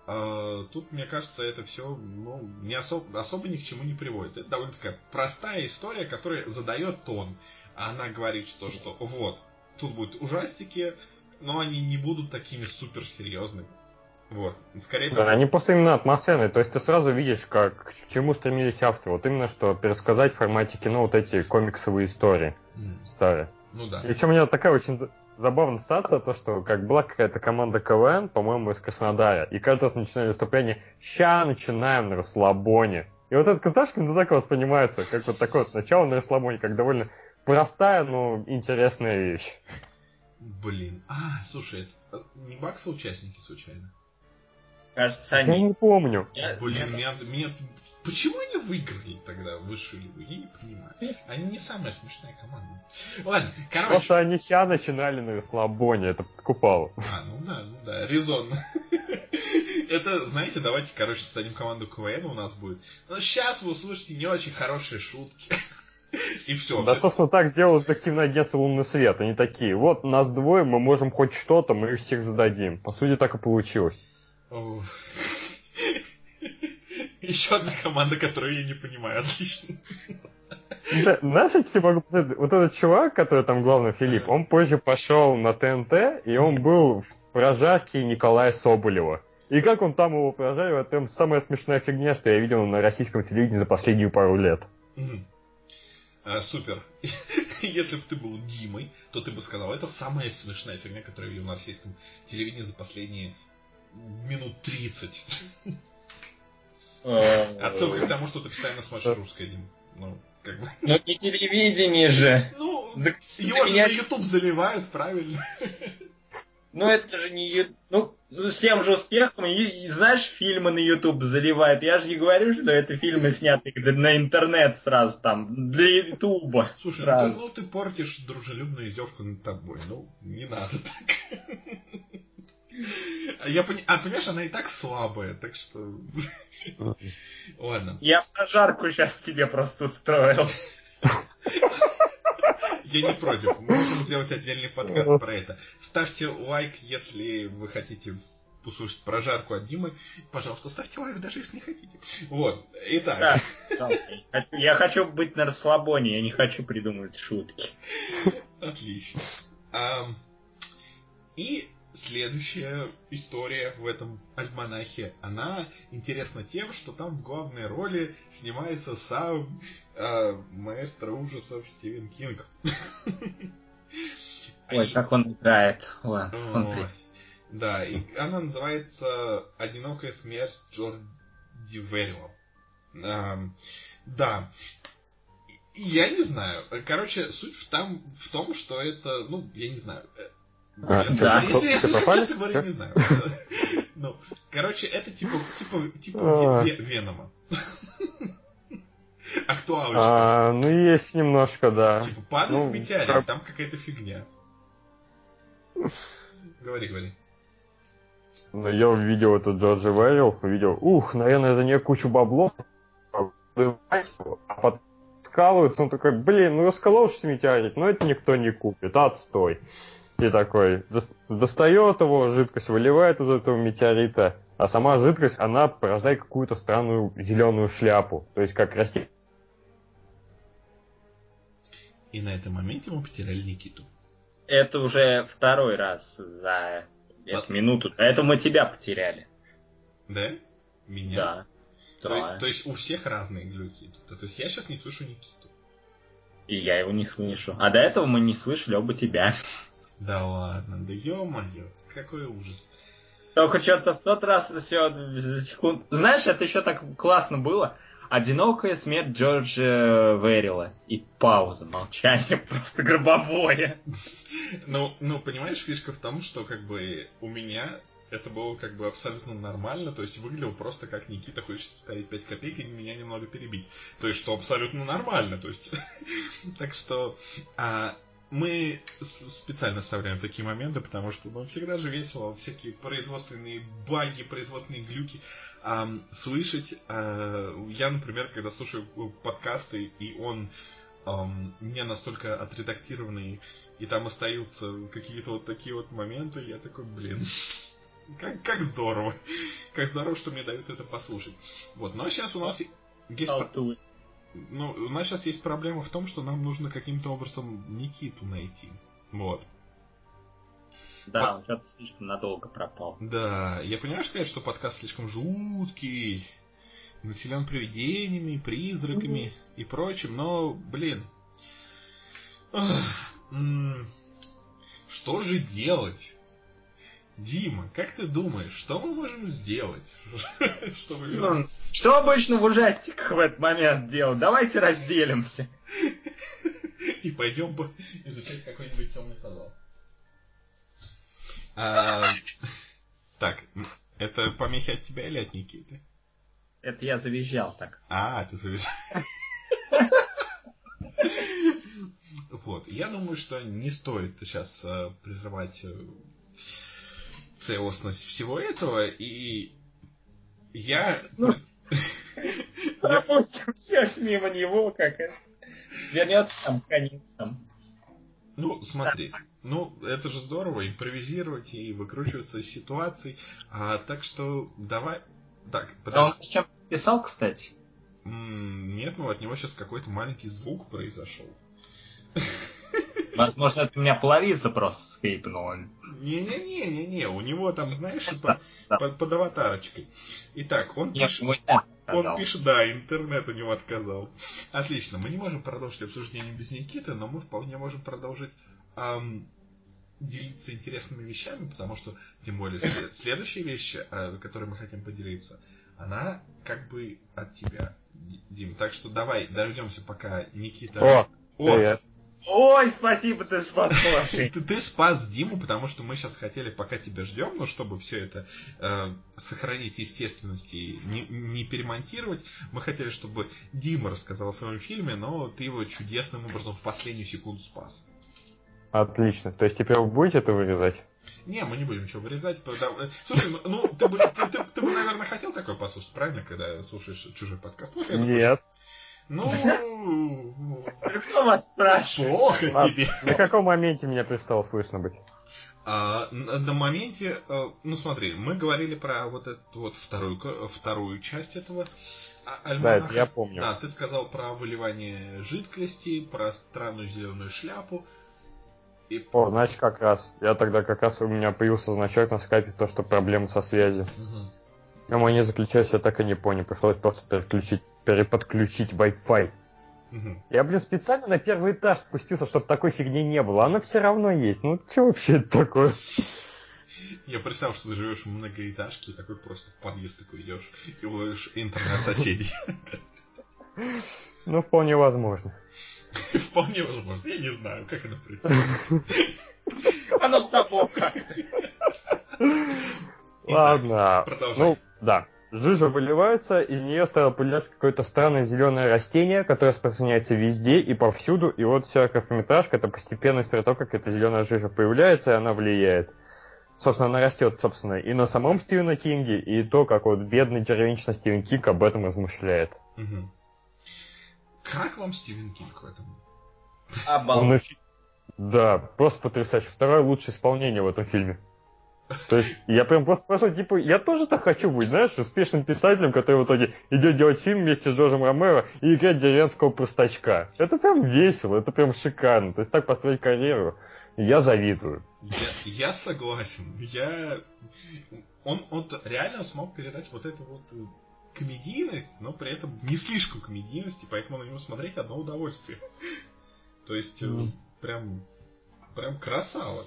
э, тут, мне кажется, это все ну, не особо, особо ни к чему не приводит. Это довольно такая простая история, которая задает тон. Она говорит, что, что вот, тут будут ужастики, но они не будут такими суперсерьезными. Вот. Скорее Да, они просто именно атмосферные, то есть ты сразу видишь, как, к чему стремились авторы. Вот именно, что пересказать в формате кино вот эти комиксовые истории М, старые. Ну да. И причем у меня такая очень за- забавная ассоциация, то, что как была какая-то команда КВН, по-моему, из Краснодара, и каждый раз начинали выступление «Ща начинаем на расслабоне». И вот этот Каташка ну, так воспринимается, как вот такое вот начало на расслабоне, как довольно простая, но интересная вещь. Блин. А, слушай, это не Бакса участники случайно? Кажется, Я они... не помню. Я- Блин, меня, меня... Почему они выиграли тогда высшую лигу? Я не понимаю. Они не самая смешная команда. Ладно, короче. Просто они ща начинали на расслабоне, это подкупало. А, ну да, ну да, резонно. Это, знаете, давайте, короче, создадим команду КВН у нас будет. Но сейчас вы услышите не очень хорошие шутки. И все. Да, собственно, так сделал детективное агентство «Лунный свет». Они такие, вот нас двое, мы можем хоть что-то, мы их всех зададим. По сути, так и получилось. Еще одна команда, которую я не понимаю. Отлично. Да, знаешь, я тебе могу сказать, вот этот чувак, который там главный Филипп, он позже пошел на ТНТ, и он был в прожарке Николая Соболева. И как он там его прожарил, это прям самая смешная фигня, что я видел на российском телевидении за последнюю пару лет. А, супер. Если бы ты был Димой, то ты бы сказал, это самая смешная фигня, которую я видел на российском телевидении за последние минут 30. Э, Отсылка к тому, что ты постоянно смотришь русское, Дим. Ну, как бы. Ну, не телевидение же. Ну, За- его же меня- на YouTube заливают, правильно? Ну, это же не... Ну, ну, с тем же успехом, и, знаешь, фильмы на YouTube заливают. Я же не говорю, что это фильмы сняты на интернет сразу там, для Ютуба. Слушай, ну ты, ну ты портишь дружелюбную издевку над тобой. Ну, не надо так. А Я пони- а понимаешь, она и так слабая, так что. Ладно. Я прожарку сейчас тебе просто устроил. Я не против. Мы можем сделать отдельный подкаст про это. Ставьте лайк, если вы хотите услышать прожарку от Димы. Пожалуйста, ставьте лайк, даже если не хотите. Вот. Итак. Да. Хочу- Я хочу быть на расслабоне, я не хочу придумывать шутки. Отлично. И следующая история в этом альманахе, она интересна тем, что там в главной роли снимается сам а, маэстро ужасов Стивен Кинг. Ой, как он играет. Ой. Да, и она называется «Одинокая смерть Джорди Верила». Ам, да. Я не знаю. Короче, суть в, там, в том, что это, ну, я не знаю. А, если- да. если- если Ты попали? честно говоря, не знаю. Ну, короче, это типа, типа, типа А. Ве- Венома. Актуалочка. А, ну, есть немножко, да. Типа падает ну, метеорит, как- там какая-то фигня. Говори, говори. Но я увидел этот Джорджа Вэрил, увидел, ух, наверное, за нее кучу баблов, а потом скалывается, он такой, блин, ну расколовшийся метеорит, но это никто не купит, отстой. И такой, дос- достает его, жидкость выливает из этого метеорита, а сама жидкость, она порождает какую-то странную зеленую шляпу, то есть как растение. И на этом моменте мы потеряли Никиту. Это уже второй раз за эту минуту. Поэтому мы тебя потеряли. Да? Меня? Да. То, Да. то есть у всех разные глюки. То, то есть я сейчас не слышу Никиту. И я его не слышу. А до этого мы не слышали оба тебя. Да ладно, да ё-моё, какой ужас. Только что-то в тот раз все за секунд. Знаешь, это еще так классно было. Одинокая смерть Джорджа Верила. И пауза, молчание просто гробовое. Ну, ну, понимаешь, фишка в том, что как бы у меня это было как бы абсолютно нормально, то есть выглядело просто как Никита хочет вставить 5 копеек и меня немного перебить. То есть, что абсолютно нормально, то есть. Так что а, мы специально оставляем такие моменты, потому что ну, всегда же весело всякие производственные баги, производственные глюки ам, слышать. А, я, например, когда слушаю подкасты, и он ам, не настолько отредактированный, и там остаются какие-то вот такие вот моменты, я такой, блин, как, как здорово. Как здорово, что мне дают это послушать. Вот, но сейчас у нас есть... Ну, у нас сейчас есть проблема в том, что нам нужно каким-то образом Никиту найти. Вот. Да, он что-то слишком надолго пропал. Да, я понимаю, сказать, что подкаст слишком жуткий, населен привидениями, призраками и прочим, но, блин, что же делать? Дима, как ты думаешь, что мы можем сделать, чтобы Ну, Что обычно в ужастиках в этот момент делать? Давайте разделимся. и пойдем по- изучать какой-нибудь темный подвал? А, Так, это помехи от тебя или от Никиты? Это я завизжал так. А, ты завис. Вот, я думаю, что не стоит сейчас э, прерывать э, целостность всего этого, и я... Ну. Пропустим все мимо него, как. Вернется там конец. Ну, смотри, ну, это же здорово, импровизировать и выкручиваться из ситуаций, а, так что давай... Так, А он подожди. с чем писал, кстати? Нет, ну от него сейчас какой-то маленький звук произошел. Возможно, это у меня половица просто скрипнула. Не-не-не-не-не, у него там, знаешь, это Да. под, под аватарочкой. Итак, он Нет, пишет... мой дед Он пишет, да, интернет у него отказал. Отлично, мы не можем продолжить обсуждение без Никиты, но мы вполне можем продолжить ам, делиться интересными вещами, потому что, тем более, след- следующие вещи, э, которые мы хотим поделиться, она как бы от тебя, Дим. Так что давай дождемся, пока Никита... О, О, привет. Ой, спасибо, ты спас. Ты, ты спас Диму, потому что мы сейчас хотели, пока тебя ждем, но чтобы все это э, сохранить естественность и не, не перемонтировать, мы хотели, чтобы Дима рассказал о своем фильме, но ты его чудесным образом в последнюю секунду спас. Отлично. То есть теперь вы будете это вырезать? Не, мы не будем ничего вырезать. потому- Слушай, ну, ну, ты, бы, ты, ты- ты бы, наверное, хотел такое послушать, правильно, когда слушаешь чужой подкаст? Вот я такой, Нет. Ну, Кто вас спрашивает? плохо А тебе. На каком моменте меня перестало слышно быть? А, на, на моменте, э, ну смотри, мы говорили про вот эту вот вторую, вторую часть этого а- Да, альманаха. это я помню. Да, ты сказал про выливание жидкости, про странную зеленую шляпу. И... О, значит, как раз. Я тогда как раз у меня появился значок на скайпе, то, что проблемы со связью. Но они заключались, я так и не понял. Пришлось просто переключить, переподключить Wi-Fi. Мгм. Я, блин, специально на первый этаж спустился, чтобы такой фигни не было. Она все равно есть. Ну, что вообще это такое? Я представил, что ты живешь в многоэтажке и такой просто в подъезд такой идешь и ловишь интернет соседей. Ну, вполне возможно. Вполне возможно. Я не знаю, как это происходит. Оно само как. Ладно. продолжай. Да. Жижа выливается, из нее стало появляться какое-то странное зеленое растение, которое распространяется везде и повсюду. И вот вся короткометражка это постепенная история того, как эта зеленая жижа появляется, и она влияет. Собственно, она растет, собственно, и на самом Стивена Кинге, и то, как вот бедный деревенчный Стивен Кинг об этом размышляет. Как вам Стивен Кинг в этом? Обалдеть. Да, просто потрясающе. Второе лучшее исполнение в этом фильме. То есть я прям просто спрашиваю, типа, я тоже так хочу быть, знаешь, успешным писателем, который в итоге идет делать фильм вместе с Джорджем Ромеро и играть деревенского простачка. Это прям весело, это прям шикарно. То есть так построить карьеру. Я завидую. Я, я согласен. Я... Он, он реально смог передать вот эту вот э, комедийность, но при этом не слишком комедийность, и поэтому на него смотреть одно удовольствие. То есть, э, прям, прям красава.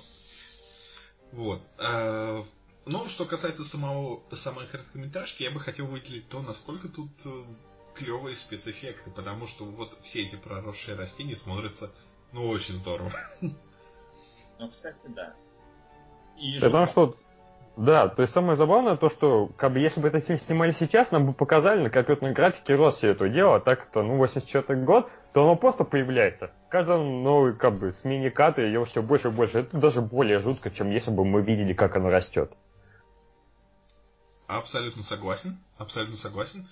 Вот. А, ну, что касается самого, самой короткометражки, я бы хотел выделить то, насколько тут э, клевые спецэффекты, потому что вот все эти проросшие растения смотрятся, ну, очень здорово. Ну, кстати, да. И Потому жутко. что, да, то есть самое забавное то, что как бы если бы этот фильм снимали сейчас, нам бы показали на компьютерной графике все это дело, а так это, ну, 84 год, то оно просто появляется. В каждом новый, как бы, смене кадра ее все больше и больше. Это даже более жутко, чем если бы мы видели, как оно растет. Абсолютно согласен, абсолютно согласен.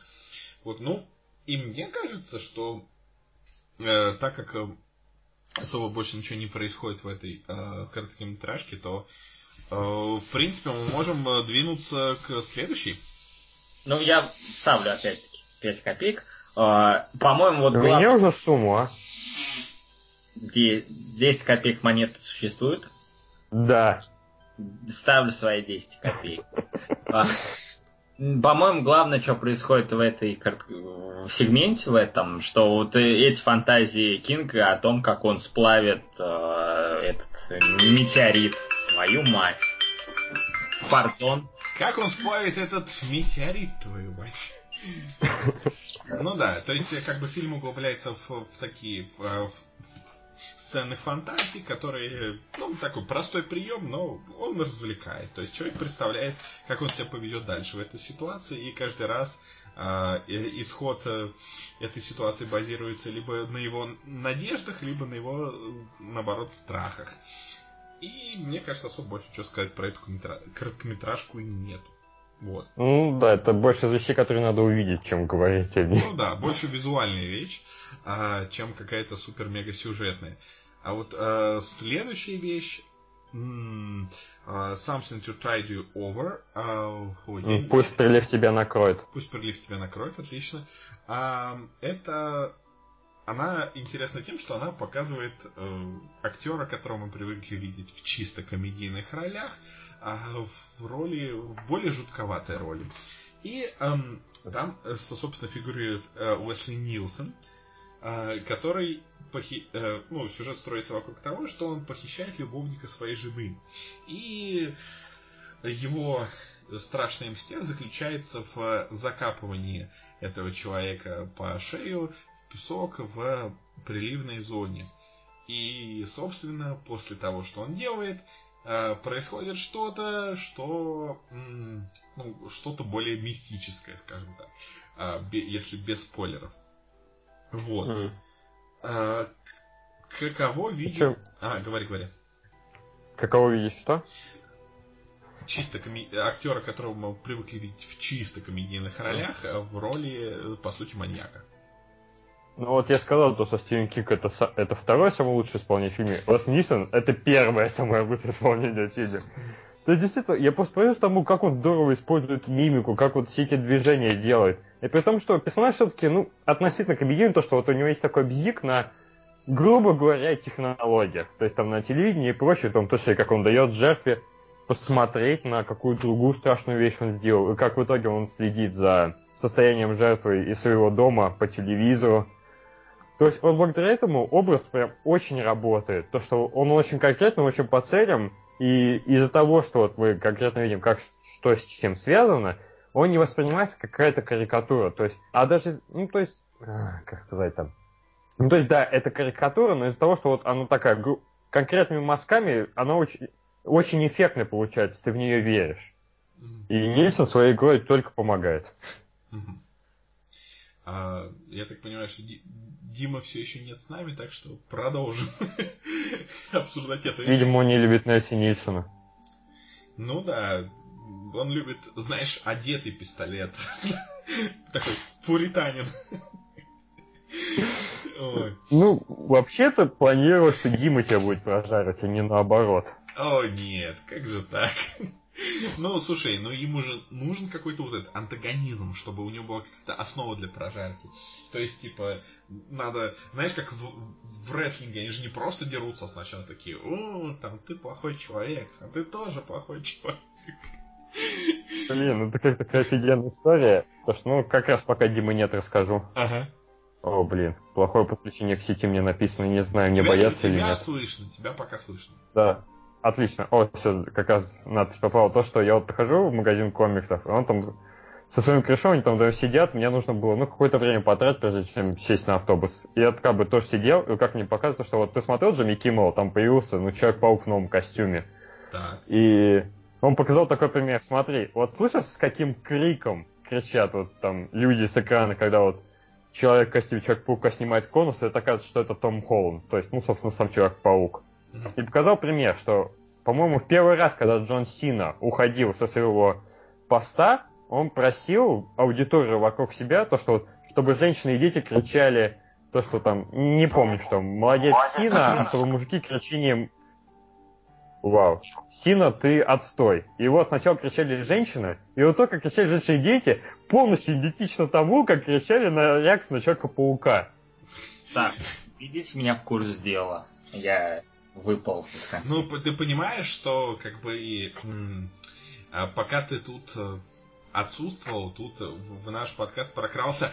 Вот, ну, и мне кажется, что э, так как э, особо больше ничего не происходит в этой э, короткометражке, то в принципе мы можем э, двинуться к следующей. Ну, я ставлю опять-таки 5 копеек. А, По-моему, вот У глав- меня уже сумму, а? где 10 копеек монеты существуют. Да. Ставлю свои 10 копеек. А, По-моему, главное, что происходит в этой в сегменте, в этом, что вот э, эти фантазии Кинга о том, как он сплавит э, этот э, метеорит. Твою мать. Пардон. Как он сплавит этот метеорит, твою мать? Ну да, то есть э, как бы фильм углубляется в, такие э, сцены фантазии, которые, ну, такой простой прием, но он развлекает. То есть человек представляет, как он себя поведет дальше в этой ситуации, и каждый раз э, исход э, этой ситуации базируется либо на его надеждах, либо на его, э, наоборот, страхах. И мне кажется, особо больше ничего сказать про эту короткометражку нету. Вот. Ну да, это больше вещей, которые надо увидеть, чем говорить о ней. Ну да, больше визуальная вещь, а, чем какая-то супер-мега сюжетная. А вот а, следующая вещь а, Something to Tide You Over. я не- Пусть прилив тебя накроет. Пусть прилив тебя накроет, отлично. А, это она интересна тем, что она показывает э, актера, которого мы привыкли видеть в чисто комедийных ролях, а в роли, в более жутковатой роли. И эм, там, э, со- собственно, фигурирует э, Уэсли Нилсон, э, который похи- э, ну, сюжет строится вокруг того, что он похищает любовника своей жены. И его страшная мстя заключается в закапывании этого человека по шею песок в приливной зоне. И, собственно, после того, что он делает, э, происходит что-то, что ну, что-то более мистическое, скажем так, э, если без спойлеров. Вот. Э, к- каково. Причем, А, говори, говори. каково видишь что? Чисто коми... актера, которого мы привыкли видеть в чисто комедийных ролях, в роли, по сути, маньяка. Ну вот я сказал, то, что Стивен Кинг это, это второе самое лучшее исполнение в фильме. Лес Нисон это первое самое лучшее исполнение в фильме. То есть, действительно, я просто поверюсь тому, как он здорово использует мимику, как все эти движения делает. И при том, что персонаж все-таки, ну, относительно комедийный, то, что вот у него есть такой бзик на, грубо говоря, технологиях. То есть там на телевидении и прочее, там то, что как он дает жертве посмотреть на какую другую страшную вещь он сделал, и как в итоге он следит за состоянием жертвы из своего дома по телевизору. То есть вот благодаря этому образ прям очень работает. То, что он очень конкретно, очень по целям, и из-за того, что вот мы конкретно видим, как что с чем связано, он не воспринимается как какая-то карикатура. То есть, а даже, ну, то есть, а, как сказать там, ну, то есть, да, это карикатура, но из-за того, что вот она такая конкретными мазками, она очень, очень эффектная получается, ты в нее веришь. И Нильсон своей игрой только помогает. Мгм. А, я так понимаю, что Ди- Дима все еще нет с нами, так что продолжим обсуждать это. Видимо, он не любит Нельси Нильсона. Ну да, он любит, знаешь, одетый пистолет. Такой пуританин. Ой. Ну, вообще-то планировал, что Дима тебя будет прожаривать, а не наоборот. О, нет, как же так? Ну, слушай, ну ему же нужен какой-то вот этот антагонизм, чтобы у него была какая-то основа для прожарки. То есть, типа, надо, знаешь, как в, в рестлинге, они же не просто дерутся а сначала такие, о, там, ты плохой человек, а ты тоже плохой человек. Блин, ну это как такая офигенная история. Потому что, ну, как раз пока Димы нет, расскажу. Ага. О, блин, плохое подключение к сети мне написано, не знаю, мне тебя, бояться или тебя нет. слышно, тебя пока слышно. Да, отлично. О, все, как раз надпись попала. То, что я вот прихожу в магазин комиксов, и он там со своим крышом, они там, сидят, мне нужно было, ну, какое-то время потратить, прежде чем сесть на автобус. И я как бы тоже сидел, и как мне показывают, что вот ты смотрел Джимми Киммел, там появился, ну, Человек-паук в новом костюме. Так. И он показал такой пример. Смотри, вот слышишь, с каким криком кричат вот там люди с экрана, когда вот человек в костюме Человек-паука снимает конус, и это кажется, что это Том Холланд. То есть, ну, собственно, сам Человек-паук. И показал пример, что, по-моему, в первый раз, когда Джон Сина уходил со своего поста, он просил аудиторию вокруг себя, то, что вот, чтобы женщины и дети кричали то, что там, не помню, что молодец Сина, а чтобы мужики кричением Вау. Сина, ты отстой. И вот сначала кричали женщины, и вот только кричали женщины и дети, полностью идентично тому, как кричали на реакцию на Человека-паука. Так, видите меня в курс дела. Я выпал. Ну, ты понимаешь, что как бы и а, пока ты тут э, отсутствовал, тут э, в, наш подкаст прокрался.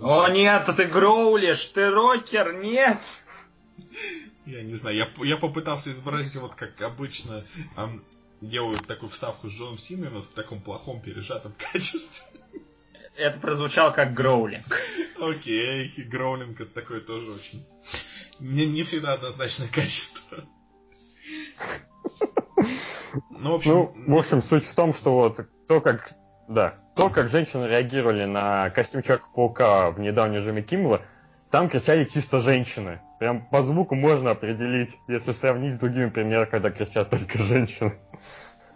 О нет, ты гроулишь, ты рокер, нет! Я не знаю, я, я попытался изобразить вот как обычно ам, делают такую вставку с Джоном Синой, но в таком плохом пережатом качестве. Это прозвучало как гроулинг. Окей, гроулинг это такое тоже очень... Не, не всегда однозначное качество. Ну, в общем, Ну, в общем, суть в том, что вот то, как да, то, как женщины реагировали на костюм Человека-паука в недавнем Джимми Киммела, там кричали чисто женщины. Прям по звуку можно определить, если сравнить с другими примерами, когда кричат только женщины.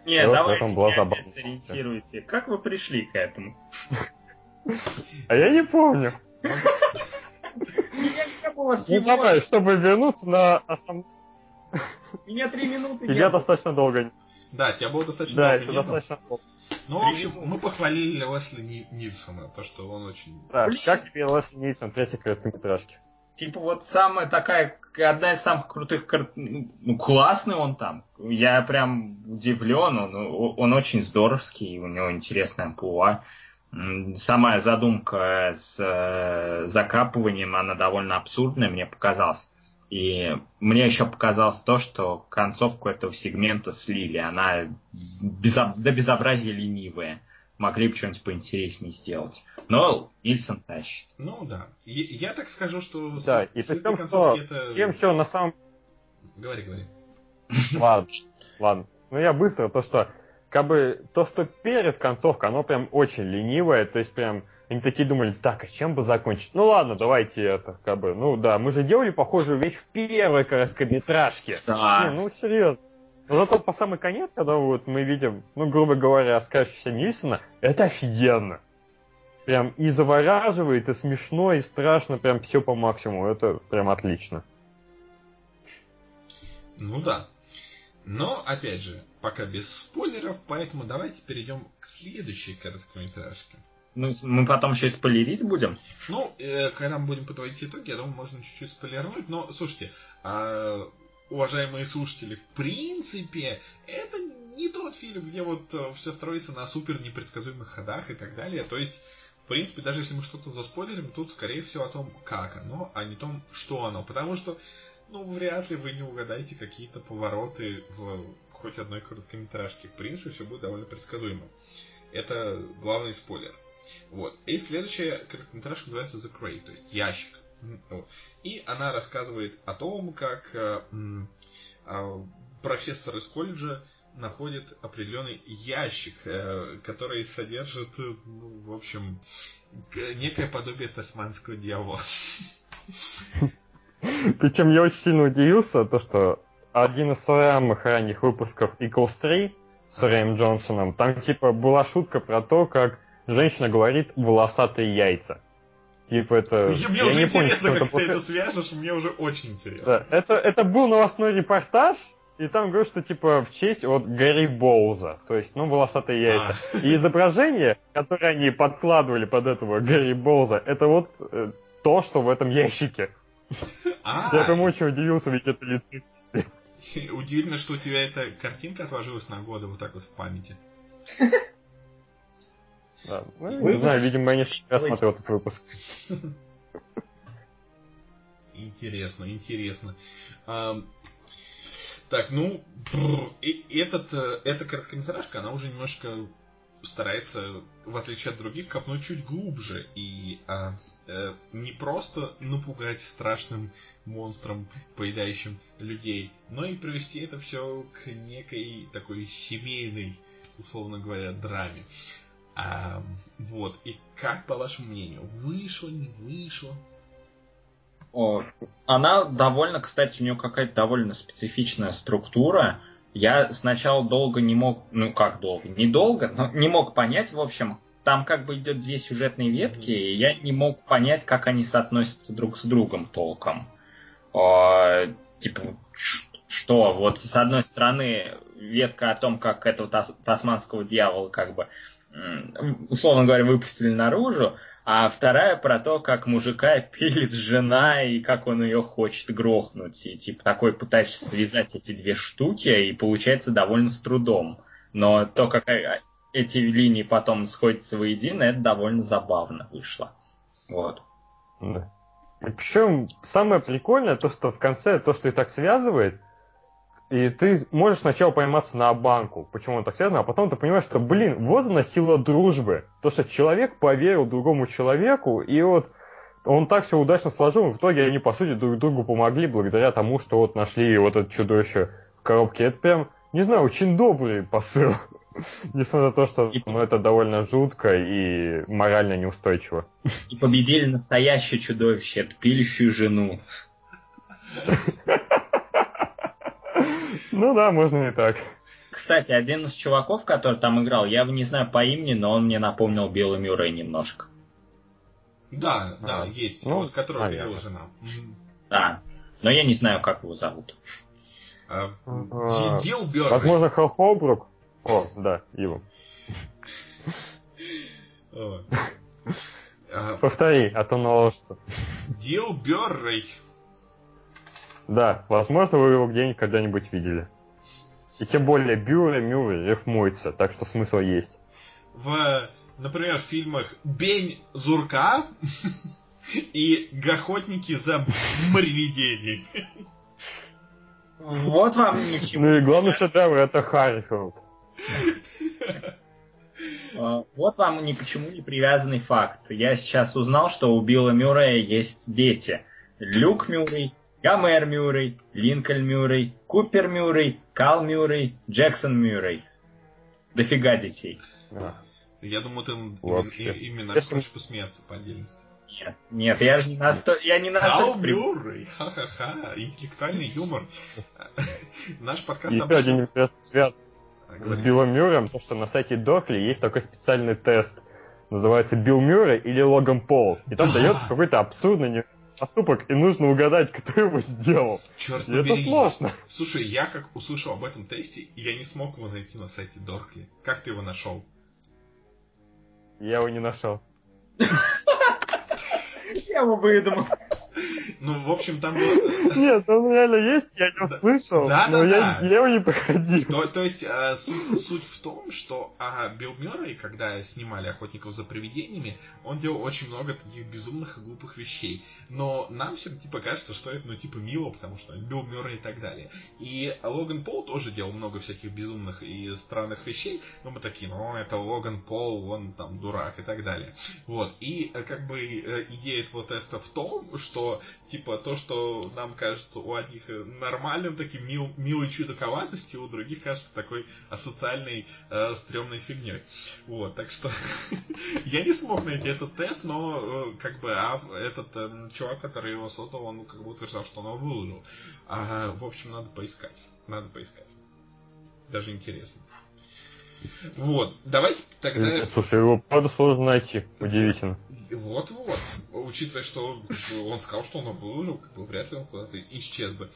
Нет, И вот в давайте этом была опять сориентируйте. Как вы пришли к этому? А я не помню. Меня не было Ну давай, чтобы вернуться на основ... Меня три минуты Тебя достаточно долго. да, тебя было достаточно Да, долго это не было. достаточно долго. Ну, в общем, мы похвалили Лесли Ни- Нильсона, то, что он очень... Так, Блин. как тебе Лесли Нильсон, третья короткометражки? Типа вот самая такая, одна из самых крутых, ну классный он там. Я прям удивлен, он, он очень здоровский, у него интересная амплуа. М, Самая задумка с э, закапыванием, она довольно абсурдная, мне показалась. И мне еще показалось то, что концовку этого сегмента слили. Она безо... до безобразия ленивая. Могли бы что-нибудь поинтереснее сделать. Но Ильсон тащит. Ну да. Я, я так скажу, что Да, и при том, что это... тем, что на самом... Говори, говори. Ладно, ладно. Ну я быстро, то что как бы то, что перед концовкой, оно прям очень ленивое, то есть прям они такие думали, так, а чем бы закончить? Ну ладно, давайте это, как бы, ну да, мы же делали похожую вещь в первой короткометражке. Да. Не, ну серьезно. Но зато по самый конец, когда вот мы видим, ну, грубо говоря, скачущегося Нильсона, это офигенно. Прям и завораживает, и смешно, и страшно, прям все по максимуму. Это прям отлично. Ну да. Но, опять же, пока без спойлеров, поэтому давайте перейдем к следующей короткометражке. Ну, мы потом еще и спойлерить будем? Ну, э, когда мы будем подводить итоги, я думаю, можно чуть-чуть спойлернуть. Но, слушайте, э, уважаемые слушатели, в принципе, это не тот фильм, где вот э, все строится на супер непредсказуемых ходах и так далее. То есть, в принципе, даже если мы что-то заспойлерим, тут, скорее всего, о том, как оно, а не том, что оно. Потому что, ну, вряд ли вы не угадаете какие-то повороты в хоть одной короткометражке. В принципе, все будет довольно предсказуемо. Это главный спойлер. Вот. И следующая короткометражка называется The Crate, то есть ящик. И она рассказывает о том, как э, э, профессор из колледжа находит определенный ящик, э, который содержит, э, ну, в общем, некое подобие тасманского дьявола. Причем я очень сильно удивился, то что один из самых ранних выпусков Equals 3 с Рэем Джонсоном, там типа была шутка про то, как женщина говорит волосатые яйца. Типа это... Мне я уже не понял, интересно, что как это ты это свяжешь, мне уже очень интересно. Да, это, это был новостной репортаж, и там говорят, что типа в честь вот Гарри Боуза, то есть, ну, волосатые яйца. А. И изображение, которое они подкладывали под этого Гарри Боуза, это вот э, то, что в этом ящике. А, Я прям очень удивился, ведь это лицо. удивительно, что у тебя эта картинка отложилась на годы вот так вот в памяти. Да, ну, не Вывод. знаю, видимо, я не всегда смотрел этот выпуск. Интересно, интересно. Ам, так, ну, бррр, и этот, э, эта короткометражка, она уже немножко старается, в отличие от других, копнуть чуть глубже и а, э, не просто напугать страшным монстром, поедающим людей, но и привести это все к некой такой семейной, условно говоря, драме. Ам, вот, и как, по вашему мнению, вышло, не вышло? О, она довольно, кстати, у нее какая-то довольно специфичная структура. Я сначала долго не мог, ну как долго, недолго, но не мог понять, в общем, там как бы идет две сюжетные ветки, и я не мог понять, как они соотносятся друг с другом толком. О, типа, ш- что, вот с одной стороны ветка о том, как этого тас- тасманского дьявола как бы, условно говоря, выпустили наружу, а вторая про то, как мужика пилит жена и как он ее хочет грохнуть. И типа такой пытаешься связать эти две штуки, и получается довольно с трудом. Но то, как э, эти линии потом сходятся воедино, это довольно забавно вышло. Вот. Да. И причем самое прикольное, то, что в конце, то, что и так связывает, и ты можешь сначала пойматься на банку, почему он так связано, а потом ты понимаешь, что, блин, вот она сила дружбы. То, что человек поверил другому человеку, и вот он так все удачно сложил, и в итоге они, по сути, друг другу помогли благодаря тому, что вот нашли вот это чудовище в коробке. Это прям, не знаю, очень добрый посыл. Несмотря на то, что ну, это довольно жутко и морально неустойчиво. И победили настоящее чудовище, эту пилищую жену. Ну да, можно и так. Кстати, один из чуваков, который там играл, я не знаю по имени, но он мне напомнил Билла Мюррей немножко. Да, да, А, есть. ну, вот, который наверное. жена. Да. Но я не знаю, как его зовут. Ди- Дил Бёрри. Возможно, Хелл Холбрук. О, да, его. А, Повтори, а то наложится. Дил Бёррей. Да, возможно, вы его где-нибудь когда-нибудь видели. И тем более Бюре Мюррей рифмуется, так что смысл есть. В, например, в фильмах Бень Зурка И гохотники за привидениями. Вот вам. Ну и главный шедевр это Харрифилд. А, Вот вам ни к чему не привязанный факт. Я сейчас узнал, что у Билла Мюррея есть дети. Люк Мюррей, Гомер Мюррей, Линкольн Мюррей, Купер Мюррей, Кал Мюррей, Джексон Мюррей. Дофига детей. А. Я думаю, ты Вообще. именно Если- хочешь посмеяться по отдельности. Нет, нет, я же не насто... я не Кал настолько... при- Мюррей, ха-ха-ха, интеллектуальный юмор. Наш подкаст Еще один А, с. Биллом Мюрреем, то, что на сайте Докли есть такой специальный тест. Называется Билл Мюррей или Логан Пол. И там Да. дается какой-то абсурдный поступок, и нужно угадать, кто его сделал. Черт И это побери. сложно. Слушай, я как услышал об этом тесте, я не смог его найти на сайте Доркли. Как ты его нашел? Я его не нашел. Я его выдумал. Ну, в общем, там было... Нет, он реально есть, я не Да. услышал, Да, но да, я, да. его не проходил. То, то есть э, суть, суть в том, что а, Билл Мюррей, когда снимали «Охотников за привидениями», он делал очень много таких безумных и глупых вещей. Но нам всем типа кажется, что это ну типа мило, потому что Билл Мюррей и так далее. И Логан Пол тоже делал много всяких безумных и странных вещей, но мы такие, ну это Логан Пол, он там дурак и так далее. Вот. И э, как бы э, идея этого теста в том, что типа то, что нам кажется у одних э, нормальным, таким мил, милой чудаковатостью, у других кажется такой асоциальной, э, стрёмной фигней. Вот, так что я не смог найти этот тест, но э, как бы а этот э, чувак, который его создал, он как бы утверждал, что он его выложил. А, в общем, надо поискать. Надо поискать. Даже интересно. Вот, давайте тогда... Слушай, его правда сложно найти. Удивительно. Вот-вот. Учитывая, что он сказал, что он выложил, как бы вряд ли он куда-то исчез бы.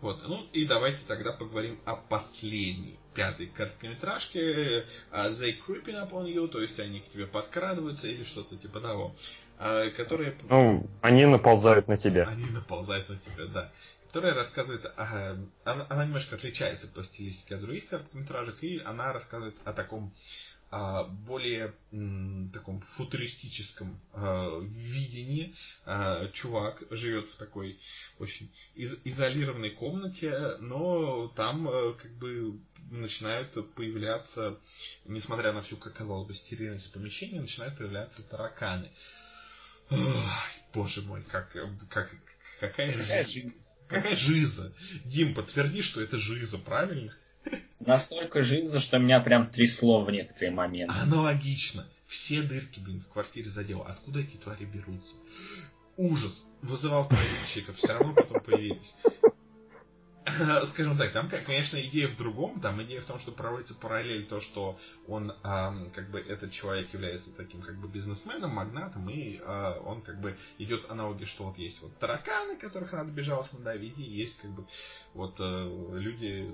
Вот. Ну и давайте тогда поговорим о последней, пятой короткометражке а, They Creeping Upon You, то есть они к тебе подкрадываются или что-то типа того. а, Которая... Ну, они наползают на тебя. Они наползают на тебя, да. Которая рассказывает, о- она, она немножко отличается по стилистике от других короткометражек, и она рассказывает о таком а, более м, таком футуристическом а, видении. А, чувак живет в такой очень из- изолированной комнате, но там а, как бы начинают появляться, несмотря на всю, как казалось бы, стерильность помещения, начинают появляться тараканы. Ой, боже мой, как, как, какая, Какая жи- жизнь. какая жиза. Дим, подтверди, что это жиза, правильно? Настолько жиза, что меня прям трясло в некоторые моменты. Аналогично. Все дырки, блин, в квартире задело. Откуда эти твари берутся? Ужас. Вызывал правильщиков, все равно потом появились. Скажем так, там, конечно, идея в другом. Там идея в том, что проводится параллель то, что он, ам, как бы, этот человек является таким, как бы, бизнесменом, магнатом, и а, он, как бы, идет аналоги, что вот есть вот тараканы, которых надо безжалостно давить, и есть, как бы, вот э, люди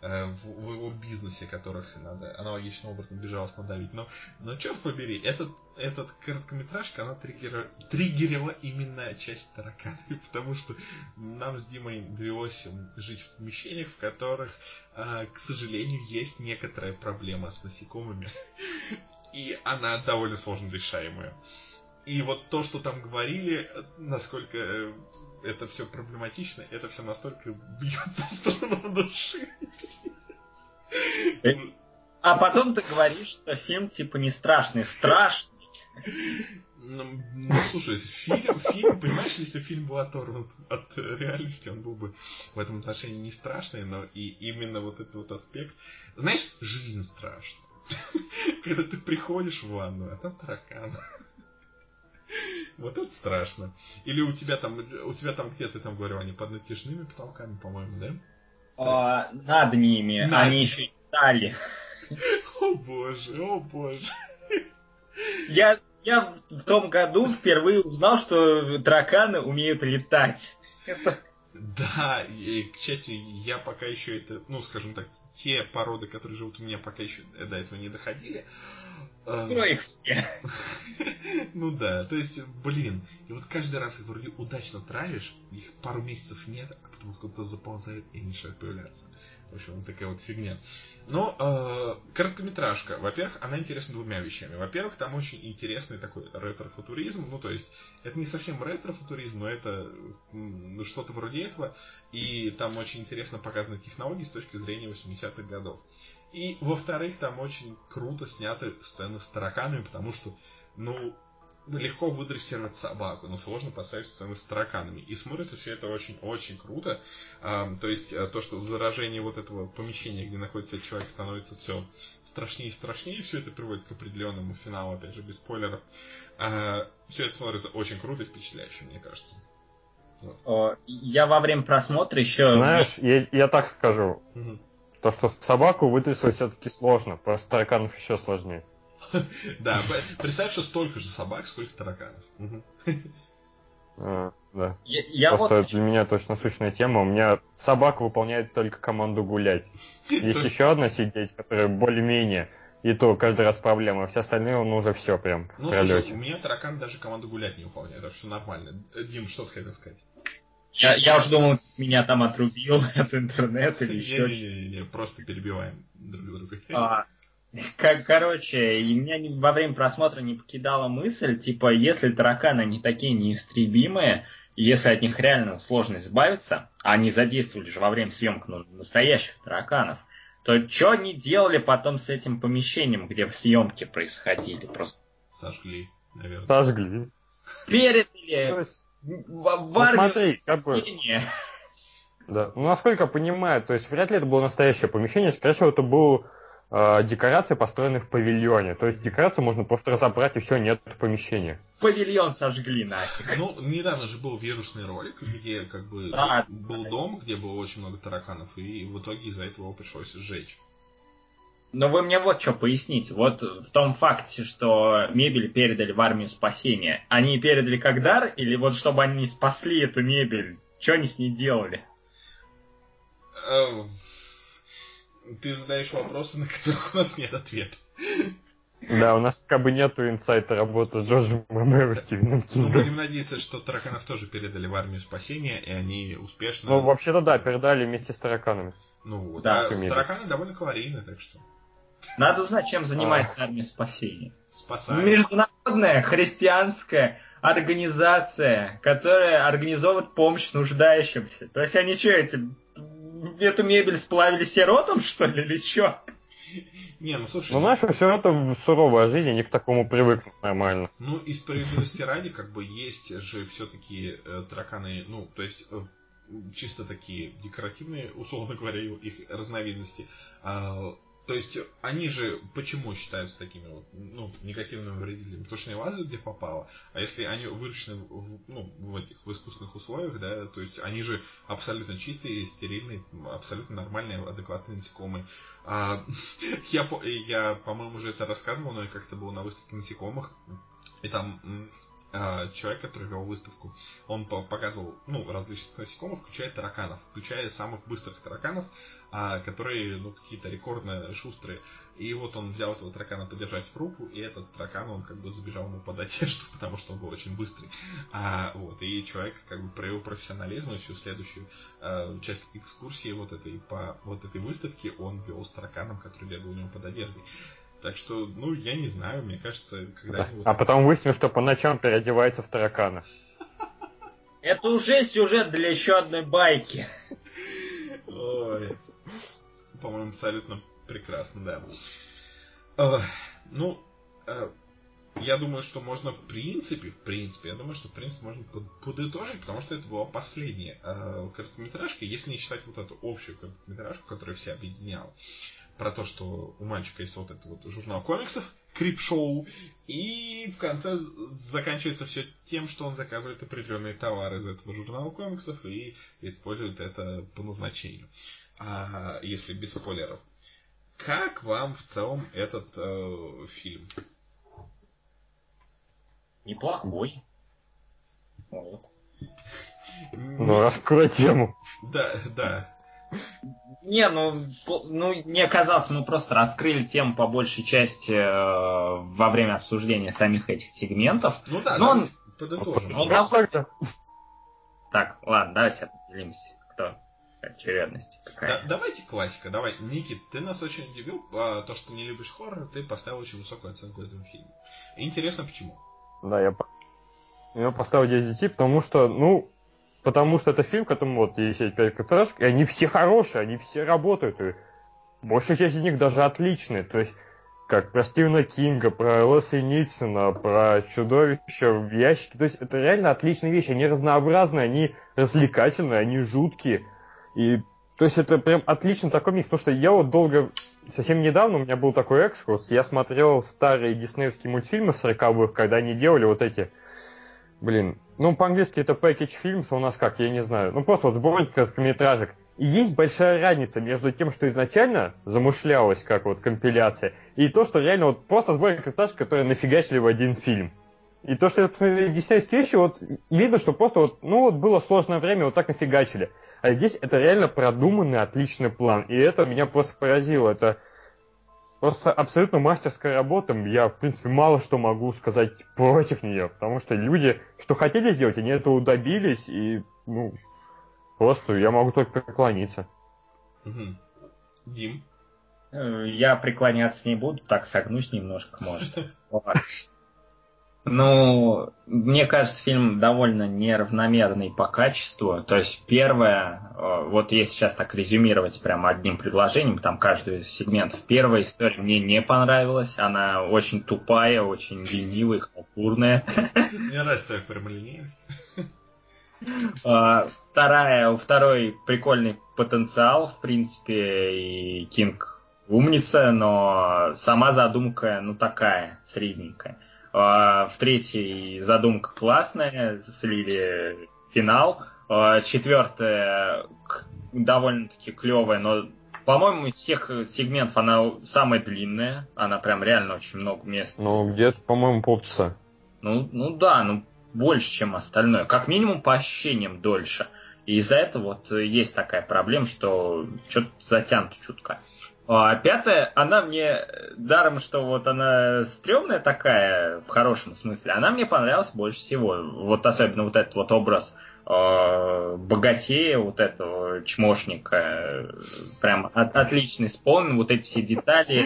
э, в, в его бизнесе, которых надо аналогичным образом безжалостно давить. Но, но черт побери, этот, этот короткометражка, она триггера, триггерила именно часть тараканов, потому что нам с Димой довелось жить в помещениях, в которых, э, к сожалению, есть некоторая проблема с насекомыми. И она довольно сложно решаемая. И вот то, что там говорили, насколько э, это все проблематично, это все настолько бьет по струнам души. А потом ты говоришь, что фильм типа не страшный. Страшный. Ну, ну, слушай, фильм, фильм, понимаешь, если фильм был оторван от реальности, он был бы в этом отношении не страшный, но и именно вот этот вот аспект. Знаешь, жизнь страшная. Когда ты приходишь в ванну, а там таракан. Вот это страшно. Или у тебя там, у тебя там где-то там говорил, они под натяжными потолками, по-моему, да? А, над ними. Над. Они еще и стали. О боже, о боже. Я, я в том году впервые узнал, что тараканы умеют летать. Это- Да, и, к счастью, я пока еще это, ну, скажем так, те породы, которые живут у меня, пока еще до этого не доходили. Эм, Открой их все. Ну да, то есть, блин, и вот каждый раз их вроде удачно травишь, их пару месяцев нет, а потом откуда-то заползают и они начинают появляться. В общем, такая вот фигня. Но э, короткометражка, во-первых, она интересна двумя вещами. Во-первых, там очень интересный такой ретро-футуризм. Ну, то есть, это не совсем ретро-футуризм, но это ну, что-то вроде этого. И там очень интересно показаны технологии с точки зрения 80-х годов. И, во-вторых, там очень круто сняты сцены с тараканами, потому что, ну, легко выдрессировать собаку, но сложно поставить сцены с тараканами. И смотрится все это очень-очень круто. А, то есть э, то, что заражение вот этого помещения, где находится человек, становится все страшнее и страшнее, все это приводит к определенному финалу, опять же, без спойлеров. А, все это смотрится очень круто и впечатляюще, мне кажется. Вот. Я во время просмотра еще... Знаешь, я, я так скажу. Угу. То, что собаку вытрессовать все-таки сложно, просто тараканов еще сложнее. Да, представь, что столько же собак, сколько тараканов. А, да. Я, Просто вот... для меня точно сущная тема. У меня собака выполняет только команду гулять. Есть еще одна сидеть, которая более-менее. И то каждый раз проблема. Все остальные он уже все прям ну, слушай, у меня таракан даже команду гулять не выполняет, так что нормально. Дим, что ты хотел сказать? Я, я уже думал, меня там отрубил от интернета или еще Не-не-не, просто перебиваем друг друга. А, как, короче, и меня во время просмотра не покидала мысль, типа, если тараканы не такие неистребимые, если от них реально сложно избавиться, а они задействовали же во время съемок ну, настоящих тараканов, то что они делали потом с этим помещением, где съемки происходили? Просто сожгли, наверное. Сожгли. Передали ну, смотри, как бы... Да. Ну, насколько я понимаю, то есть вряд ли это было настоящее помещение, скорее всего, это был декорации, построенные в павильоне. То есть декорацию можно просто разобрать, и все, нет помещения. Павильон сожгли нафиг. Ну, недавно же был вирусный ролик, где как бы а, был дом, где было очень много тараканов, и в итоге из-за этого его пришлось сжечь. Но вы мне вот что поясните. Вот в том факте, что мебель передали в армию спасения, они передали как дар, или вот чтобы они спасли эту мебель, что они с ней делали? Ты задаешь вопросы, на которых у нас нет ответа. Да, у нас как бы нету инсайта работы Джорджа Мэмэра Стивеном Кингом. Ну, будем надеяться, что тараканов тоже передали в армию спасения, и они успешно... Ну, вообще-то да, передали вместе с тараканами. Ну, да, а тараканы довольно калорийны, так что... Надо узнать, чем занимается а. армия спасения. Спасает. Международная христианская организация, которая организовывает помощь нуждающимся. То есть они что, эти, эту мебель сплавили сиротам, что ли, или что? Не, ну слушай. Ну, наша все это суровая жизнь, они к такому привыкнут нормально. Ну, и справедливости ради, как бы есть же все-таки э, тараканы, ну, то есть э, чисто такие декоративные, условно говоря, их разновидности. А, то есть они же почему считаются такими вот, ну, негативными вредителями? Потому что не лазят где попало. А если они выращены в, ну, в этих в искусственных условиях, да, то есть они же абсолютно чистые, стерильные, абсолютно нормальные, адекватные насекомые. А, я, я, по-моему, уже это рассказывал, но я как-то был на выставке насекомых. И там а, человек, который вел выставку, он показывал ну, различных насекомых, включая тараканов, включая самых быстрых тараканов, а, которые ну, какие-то рекордно шустрые. И вот он взял этого таракана подержать в руку, и этот таракан, он как бы забежал ему под одежду, потому что он был очень быстрый. А, вот, и человек как бы проявил профессионализм, и всю следующую а, часть экскурсии вот этой, по вот этой выставке он вел с тараканом, который бегал у него под одеждой. Так что, ну, я не знаю, мне кажется, когда... Да. А потом выяснилось, что по ночам переодевается в таракана. Это уже сюжет для еще одной байки. Ой. По-моему, абсолютно прекрасно, да. Uh, ну, uh, я думаю, что можно в принципе, в принципе, я думаю, что в принципе можно подытожить, потому что это была последняя uh, короткометражка, если не считать вот эту общую короткометражку, которая все объединяла про то, что у мальчика есть вот этот вот журнал комиксов, Крип-шоу, и в конце заканчивается все тем, что он заказывает определенные товары из этого журнала комиксов и использует это по назначению, а, если без спойлеров. Как вам в целом этот э, фильм? Неплохой. Вот. Ну, раскрой тему. Да, да. Не, ну, ну, мне казалось, мы просто раскрыли тему по большей части э, во время обсуждения самих этих сегментов. Ну да, Но он... подытожим. Он раз... Так, ладно, давайте определимся, кто очередности. Да, давайте классика, давай. Никит, ты нас очень удивил, а, то, что не любишь хоррор, ты поставил очень высокую оценку этому фильму. Интересно, почему? Да, я, я поставил 10 10, потому что, ну, потому что это фильм, которому вот есть 5 короткометражек, и они все хорошие, они все работают, и большая часть из них даже отличные, то есть как про Стивена Кинга, про Лесли Нильсона, про чудовища в ящике. То есть это реально отличные вещи. Они разнообразные, они развлекательные, они жуткие. И то есть это прям отлично такой миг, потому что я вот долго, совсем недавно у меня был такой экскурс, я смотрел старые диснеевские мультфильмы 40-х, когда они делали вот эти, блин, ну по-английски это package films, а у нас как, я не знаю, ну просто вот сборник короткометражек. И есть большая разница между тем, что изначально замышлялось как вот компиляция, и то, что реально вот просто сборник короткометражек, которые нафигачили в один фильм. И то, что я посмотрел диснеевские вещи, вот видно, что просто вот, ну вот было сложное время, вот так нафигачили. А здесь это реально продуманный, отличный план. И это меня просто поразило. Это просто абсолютно мастерская работа. Я, в принципе, мало что могу сказать против нее. Потому что люди, что хотели сделать, они этого добились. И, ну, просто я могу только преклониться. Угу. Дим? Э, я преклоняться не буду, так согнусь немножко, может. Ну, мне кажется, фильм довольно неравномерный по качеству. То есть первое, э, вот если сейчас так резюмировать прямо одним предложением, там каждый из сегментов. Первая история мне не понравилась. Она очень тупая, очень ленивая, халтурная. Мне нравится твоя прямолинейность. А, вторая, у второй прикольный потенциал, в принципе, и Кинг умница, но сама задумка, ну, такая, средненькая. А, в третьей задумка классная, слили финал. А, четвертая довольно-таки клевая, но по-моему, из всех сегментов она самая длинная. Она прям реально очень много мест. Ну, где-то, по-моему, полчаса. Ну, ну да, ну больше, чем остальное. Как минимум по ощущениям дольше. И из-за этого вот есть такая проблема, что что-то затянуто чутка. А пятая, она мне, даром, что вот она стрёмная такая, в хорошем смысле, она мне понравилась больше всего. Вот особенно вот этот вот образ э, богатея, вот этого чмошника, прям от, отлично исполнен, вот эти все детали.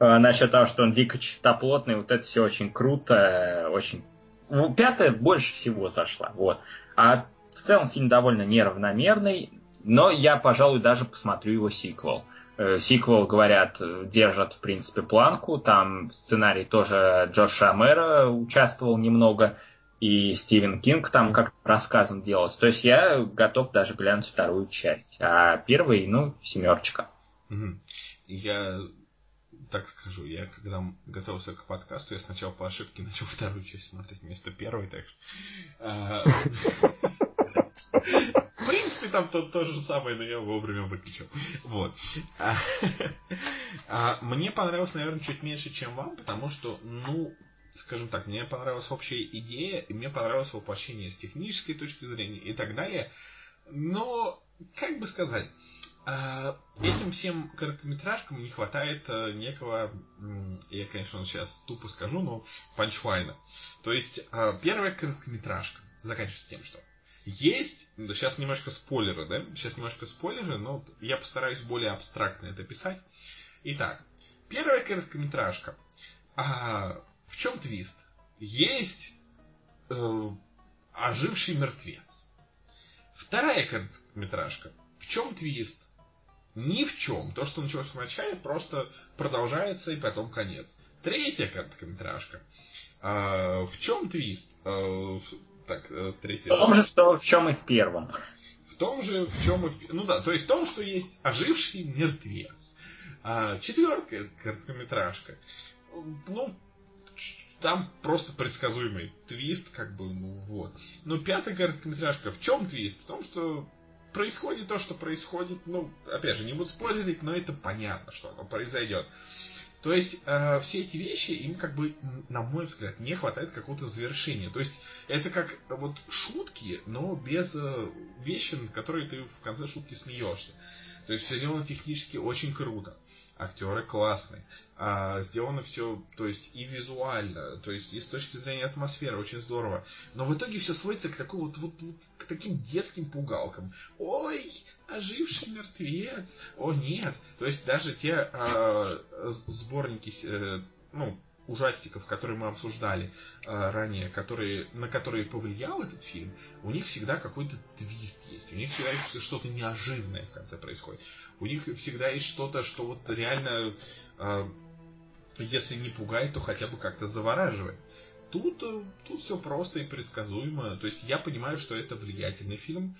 Э, насчет того, что он дико чистоплотный, вот это все очень круто, очень... Ну, пятая больше всего зашла, вот. А в целом фильм довольно неравномерный, но я, пожалуй, даже посмотрю его сиквел. Э, сиквел, говорят, держат, в принципе, планку. Там сценарий тоже Джордж Ромеро участвовал немного, и Стивен Кинг там как рассказом делался. То есть я готов даже глянуть вторую часть. А первый, ну, семерочка. Я так скажу, я когда готовился к подкасту, я сначала по ошибке начал вторую часть смотреть вместо первой, так что... В принципе, там то, то же самое, но я вовремя выключил. Вот. А, а, мне понравилось, наверное, чуть меньше, чем вам, потому что, ну, скажем так, мне понравилась общая идея, и мне понравилось воплощение с технической точки зрения и так далее. Но, как бы сказать, а, этим всем короткометражкам не хватает а, некого, я, конечно, сейчас тупо скажу, но панчлайна. То есть, а, первая короткометражка заканчивается тем, что есть, сейчас немножко спойлеры, да? Сейчас немножко спойлеры, но я постараюсь более абстрактно это писать. Итак, первая короткометражка. А, в чем твист? Есть э, оживший мертвец. Вторая короткометражка. В чем твист? Ни в чем. То, что началось в просто продолжается и потом конец. Третья короткометражка. А, в чем твист? А, так, э, третий. В том же, что в чем и в первом. В том же, в чем и в... Ну да, то есть в том, что есть оживший мертвец. А, четвертая короткометражка. Ну, там просто предсказуемый твист, как бы, ну вот. Но пятая короткометражка, в чем твист? В том, что происходит то, что происходит. Ну, опять же, не буду спойлерить, но это понятно, что оно произойдет. То есть э, все эти вещи, им как бы, на мой взгляд, не хватает какого-то завершения. То есть это как вот шутки, но без э, вещи, над которой ты в конце шутки смеешься. То есть все сделано технически очень круто. Актеры классные. А, сделано все, то есть и визуально, то есть и с точки зрения атмосферы очень здорово. Но в итоге все сводится к такой вот, вот, вот к таким детским пугалкам. Ой, оживший мертвец. О нет. То есть даже те э, сборники, э, ну, ужастиков, которые мы обсуждали э, ранее, которые, на которые повлиял этот фильм, у них всегда какой-то твист есть. У них всегда что-то неожиданное в конце происходит. У них всегда есть что-то, что вот реально, э, если не пугает, то хотя бы как-то завораживает. Тут, э, тут все просто и предсказуемо. То есть я понимаю, что это влиятельный фильм.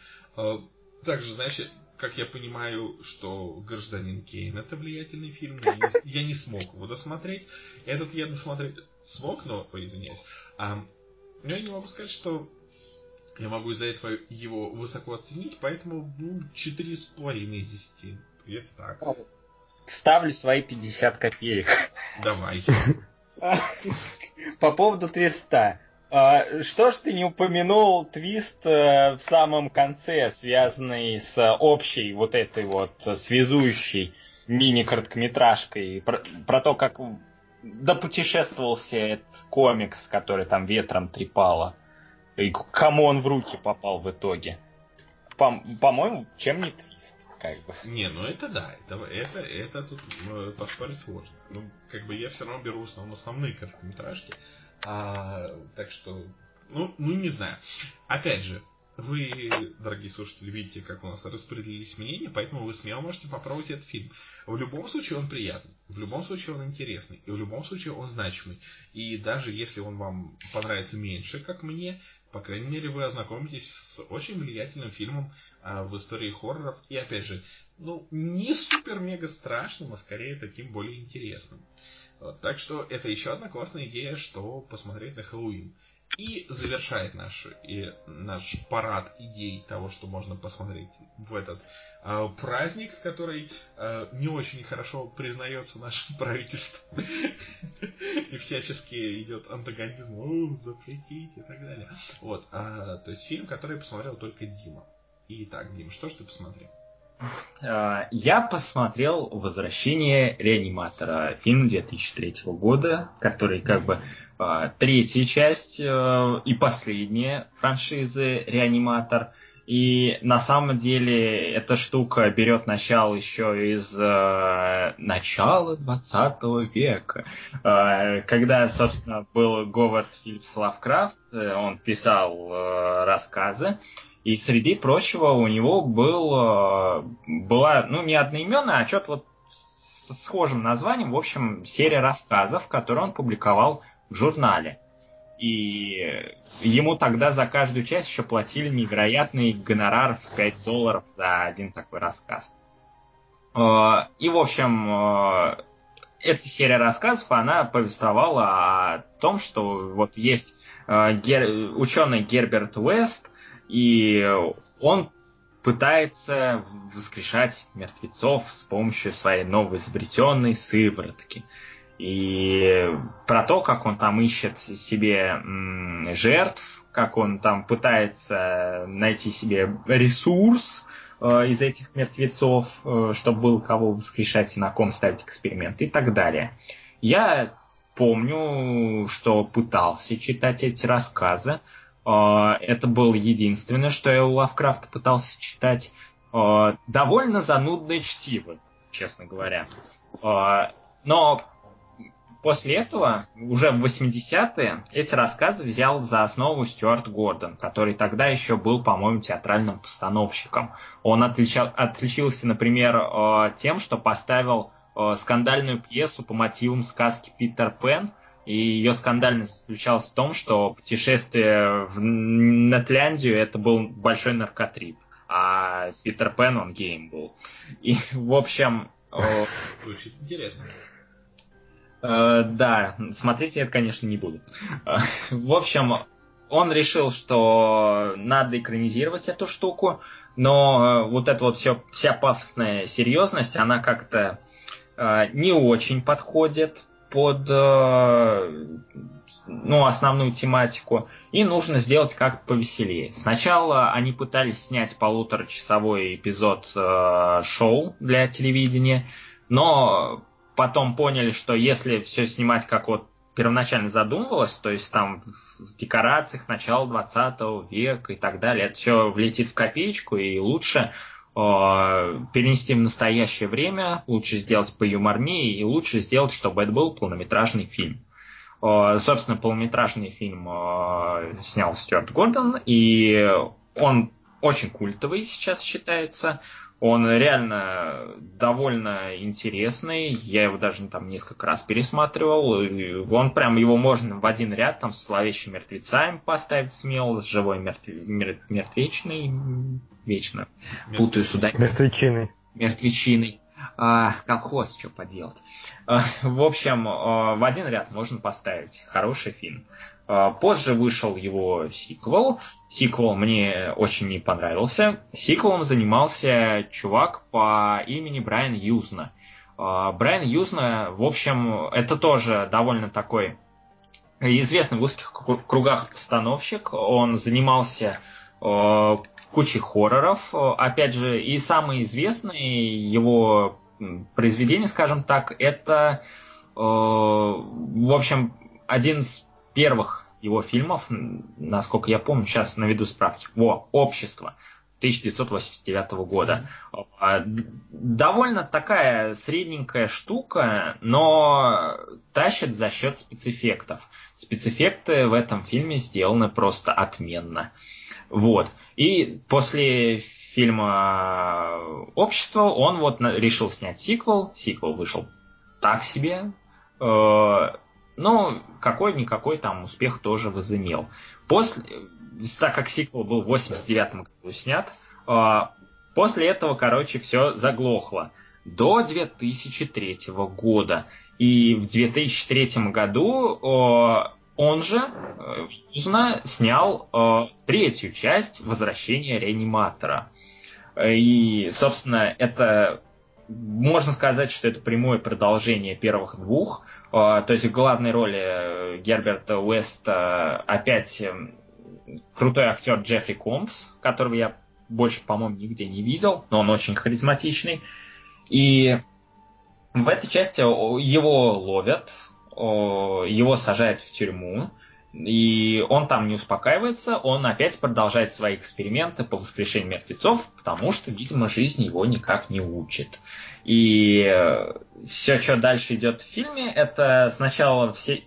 Также, знаешь, как я понимаю, что «Гражданин Кейн» — это влиятельный фильм, я не, я не смог его досмотреть. Этот я досмотреть смог, но, извиняюсь. А, но я не могу сказать, что я могу из-за этого его высоко оценить, поэтому ну, 4,5 из 10. Где-то так. Ставлю свои 50 копеек. Давай. По поводу твиста. А, что ж ты не упомянул твист э, в самом конце, связанный с общей вот этой вот связующей мини-короткометражкой, про, про то, как допутешествовался этот комикс, который там ветром трепало, и кому он в руки попал в итоге. По- по-моему, чем не твист, как бы. Не, ну это да, это, это, это тут э, поспорить сложно. Ну, как бы я все равно беру в основные короткометражки, а, так что, ну, ну, не знаю. Опять же, вы, дорогие слушатели, видите, как у нас распределились мнения, поэтому вы смело можете попробовать этот фильм. В любом случае он приятный, в любом случае он интересный, и в любом случае он значимый. И даже если он вам понравится меньше, как мне, по крайней мере, вы ознакомитесь с очень влиятельным фильмом а, в истории хорроров. И опять же, ну, не супер-мега страшным, а скорее таким более интересным. Так что это еще одна классная идея, что посмотреть на Хэллоуин. И завершает наш, и наш парад идей того, что можно посмотреть в этот э, праздник, который э, не очень хорошо признается нашим правительством. И всячески идет антагонизм, запретить и так далее. Вот, а, то есть фильм, который посмотрел только Дима. Итак, Дим, что ж ты посмотрел? А, я посмотрел «Возвращение реаниматора», фильм 2003 года, который как бы а, третья часть э, и последняя франшизы «Реаниматор». И на самом деле эта штука берет начало еще из э, начала 20 века, э, когда, собственно, был Говард Филлипс Лавкрафт, э, он писал э, рассказы, и среди прочего у него был, э, была, ну, не одноименная, а что-то вот с схожим названием, в общем, серия рассказов, которые он публиковал в журнале. И ему тогда за каждую часть еще платили невероятный гонорар в 5 долларов за один такой рассказ. Э, и, в общем, э, эта серия рассказов, она повествовала о том, что вот есть ученый Герберт Уэст, и он пытается воскрешать мертвецов с помощью своей новоизобретенной сыворотки. И про то, как он там ищет себе жертв, как он там пытается найти себе ресурс э, из этих мертвецов, э, чтобы было кого воскрешать и на ком ставить эксперимент и так далее. Я помню, что пытался читать эти рассказы, это было единственное, что я у Лавкрафта пытался читать. А, довольно занудное чтиво, честно говоря. А, но после этого, уже в 80-е, эти рассказы взял за основу Стюарт Гордон, который тогда еще был, по-моему, театральным постановщиком. Он отличал, отличился, например, тем, что поставил скандальную пьесу по мотивам сказки «Питер Пен», и ее скандальность заключалась в том, что путешествие в Нетляндию это был большой наркотрип, а Питер Пен он гейм был. И, в общем... Звучит интересно. Э, да, смотреть я это, конечно, не буду. В общем, он решил, что надо экранизировать эту штуку, но вот эта вот все, вся пафосная серьезность, она как-то э, не очень подходит под э, ну, основную тематику, и нужно сделать как повеселее. Сначала они пытались снять полуторачасовой эпизод э, шоу для телевидения, но потом поняли, что если все снимать как вот первоначально задумывалось, то есть там в декорациях начала 20 века и так далее, это все влетит в копеечку, и лучше перенести в настоящее время, лучше сделать по юморнее и лучше сделать, чтобы это был полнометражный фильм. Собственно, полнометражный фильм снял Стюарт Гордон, и он очень культовый сейчас считается. Он реально довольно интересный. Я его даже там несколько раз пересматривал. И он прям его можно в один ряд там с зловещими мертвецами поставить смело, с живой мертв... мер... мертвечной. Вечно. Мертв... Путаю сюда. Мертвечиной. Мертвечиной. А, колхоз, что поделать. А, в общем, а, в один ряд можно поставить. Хороший фильм. А, позже вышел его сиквел. Сиквел мне очень не понравился. Сиквелом занимался чувак по имени Брайан Юзна. А, Брайан Юзна, в общем, это тоже довольно такой известный в узких кругах постановщик. Он занимался а, кучей хорроров. Опять же, и самые известные его произведения, скажем так, это, в общем, один из первых его фильмов, насколько я помню, сейчас наведу справки. Во, «Общество» 1989 года. Mm-hmm. Довольно такая средненькая штука, но тащит за счет спецэффектов. Спецэффекты в этом фильме сделаны просто отменно. Вот. И после фильма «Общество» он вот решил снять сиквел. Сиквел вышел так себе. Но какой-никакой там успех тоже возымел. После, так как сиквел был в 89 году снят, а, после этого, короче, все заглохло. До 2003 года. И в 2003 году он же Юзна э, снял э, третью часть «Возвращение реаниматора». И, собственно, это можно сказать, что это прямое продолжение первых двух. А, то есть в главной роли э, Герберта Уэста опять эм, крутой актер Джеффри Компс, которого я больше, по-моему, нигде не видел, но он очень харизматичный. И в этой части его ловят, его сажают в тюрьму, и он там не успокаивается, он опять продолжает свои эксперименты по воскрешению мертвецов, потому что, видимо, жизнь его никак не учит. И э, все, что дальше идет в фильме, это сначала все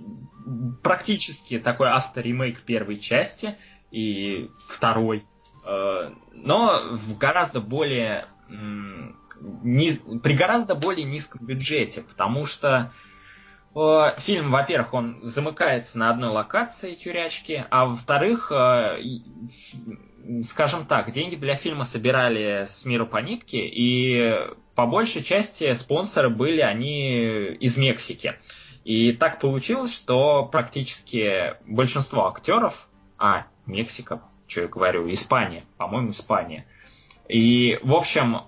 практически такой авторемейк первой части и второй, э, но в гораздо более при гораздо более низком бюджете, потому что фильм, во-первых, он замыкается на одной локации тюрячки, а во-вторых, э, скажем так, деньги для фильма собирали с мира по нитке, и по большей части спонсоры были они из Мексики. И так получилось, что практически большинство актеров, а, Мексика, что я говорю, Испания, по-моему, Испания. И, в общем,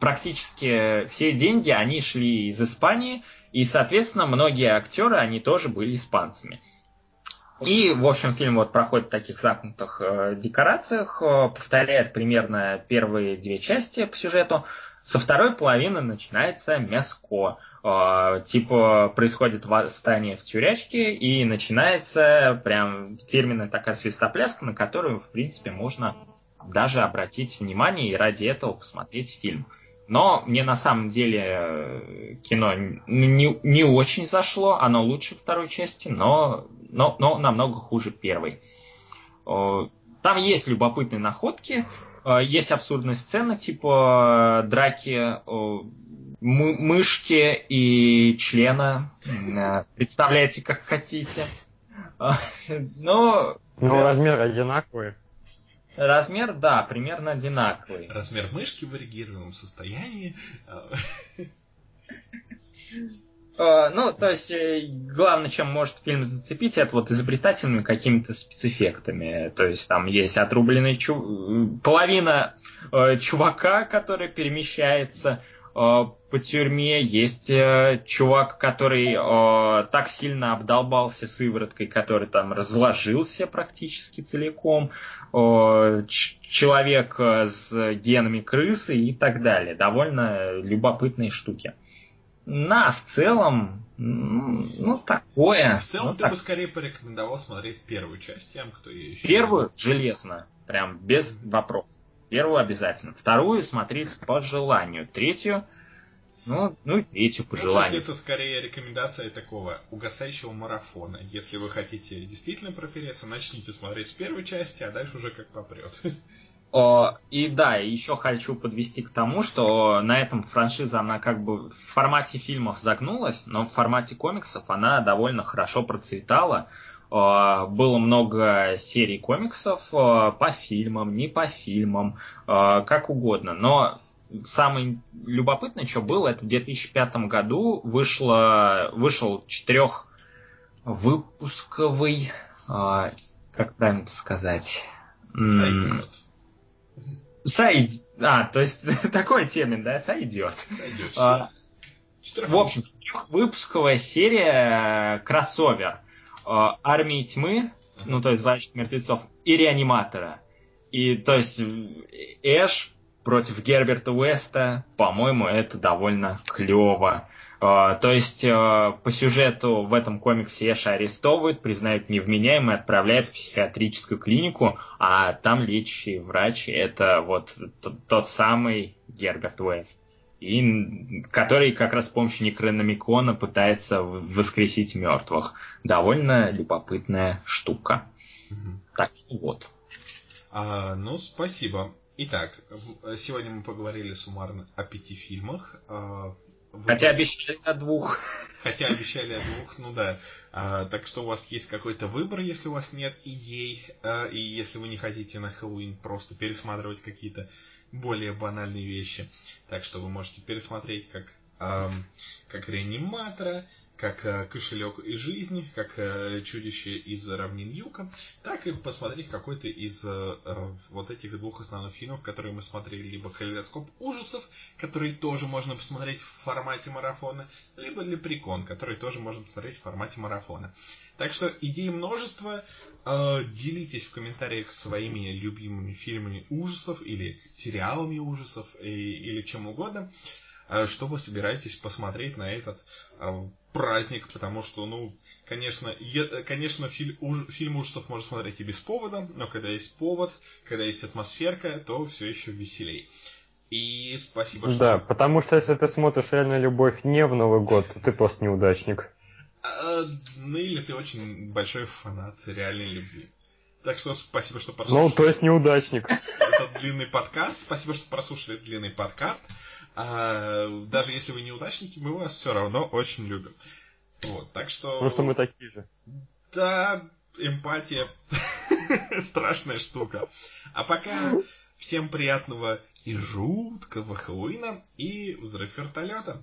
практически все деньги, они шли из Испании, и, соответственно, многие актеры, они тоже были испанцами. И, в общем, фильм вот проходит в таких замкнутых э, декорациях, э, повторяет примерно первые две части по сюжету. Со второй половины начинается мяско. Э, типа происходит восстание в тюрячке, и начинается прям фирменная такая свистопляска, на которую, в принципе, можно даже обратить внимание и ради этого посмотреть фильм. Но мне на самом деле э, кино не, не очень зашло. Оно лучше второй части, но, но, но намного хуже первой. Там есть любопытные находки, э, есть абсурдные сцены, типа э, драки мышки и члена. Представляете, как хотите. Но... Ну, размер одинаковый. Размер, да, примерно одинаковый. Размер мышки в эрегированном состоянии. А, ну, то есть, э, главное, чем может фильм зацепить, это вот изобретательными какими-то спецэффектами. То есть, там есть отрубленный чу... половина э, чувака, который перемещается э, по тюрьме. Есть э, чувак, который э, так сильно обдолбался сывороткой, который там разложился практически целиком человек э, с генами крысы и так далее. Довольно любопытные штуки. На, в целом, ну, такое. В целом, ну, ты так. бы скорее порекомендовал смотреть первую часть тем, кто ее еще Первую? Железно. Прям без вопросов. Первую обязательно. Вторую смотреть по желанию. Третью, ну, ну и третью по Ну, то желанию. есть это скорее рекомендация такого угасающего марафона. Если вы хотите действительно пропереться, начните смотреть с первой части, а дальше уже как попрет. О, И да, еще хочу подвести к тому, что на этом франшиза, она как бы в формате фильмов загнулась, но в формате комиксов она довольно хорошо процветала. О, Было много серий комиксов о, по фильмам, не по фильмам, о, как угодно. Но самое любопытное, что было, это в 2005 году вышло, вышел четырехвыпусковый, как правильно это сказать? Сойдет. Сайд... А, то есть такой термин, да, сойдет. Сойдет. А, В общем, выпусковая серия э, кроссовер Армии тьмы, ну то есть Злачных мертвецов, и Реаниматора. И то есть э, Эш против Герберта Уэста, по-моему, это довольно клево. Э, То есть э, по сюжету в этом комиксе Эша арестовывают, признают невменяемым и отправляют в психиатрическую клинику, а там лечащий врач это вот т- тот самый Герберт Уэст и который как раз с помощью Некрономикона пытается воскресить мертвых. Довольно любопытная штука. Мгм. Так вот. А, ну, спасибо. Итак, сегодня мы поговорили суммарно о пяти фильмах. А, вы- Хотя обещали о двух. Хотя обещали о двух, ну да. А, так что у вас есть какой-то выбор, если у вас нет идей, а, и если вы не хотите на Хэллоуин просто пересматривать какие-то более банальные вещи. Так что вы можете пересмотреть как, ам, как реаниматора, как э, кошелек из жизни, как э, чудище из равнин Юка, так и посмотреть какой-то из э, э, вот этих двух основных фильмов, которые мы смотрели, либо «Калейдоскоп ужасов», который тоже можно посмотреть в формате марафона, либо «Лепрекон», который тоже можно посмотреть в формате марафона. Так что идей множество. Э, Делитесь в комментариях своими любимыми фильмами ужасов или сериалами ужасов и- или чем угодно. Э, Что вы собираетесь посмотреть на этот э, праздник, потому что, ну, конечно, е- конечно, фильм, уж- фильм ужасов можно смотреть и без повода, но когда есть повод, когда есть атмосферка, то все еще веселей. И спасибо, что... Да, потому что если ты смотришь реально любовь не в Новый год, то ты просто неудачник. А, ну или ты очень большой фанат реальной любви. Так что спасибо, что Ну, прослушали то есть неудачник. этот длинный подкаст. Спасибо, что прослушали этот длинный подкаст. А, даже если вы неудачники, мы вас все равно очень любим. Вот, так что... Потому что мы такие же. Да, эмпатия страшная штука. А пока всем приятного и жуткого Хэллоуина и взрыв вертолета.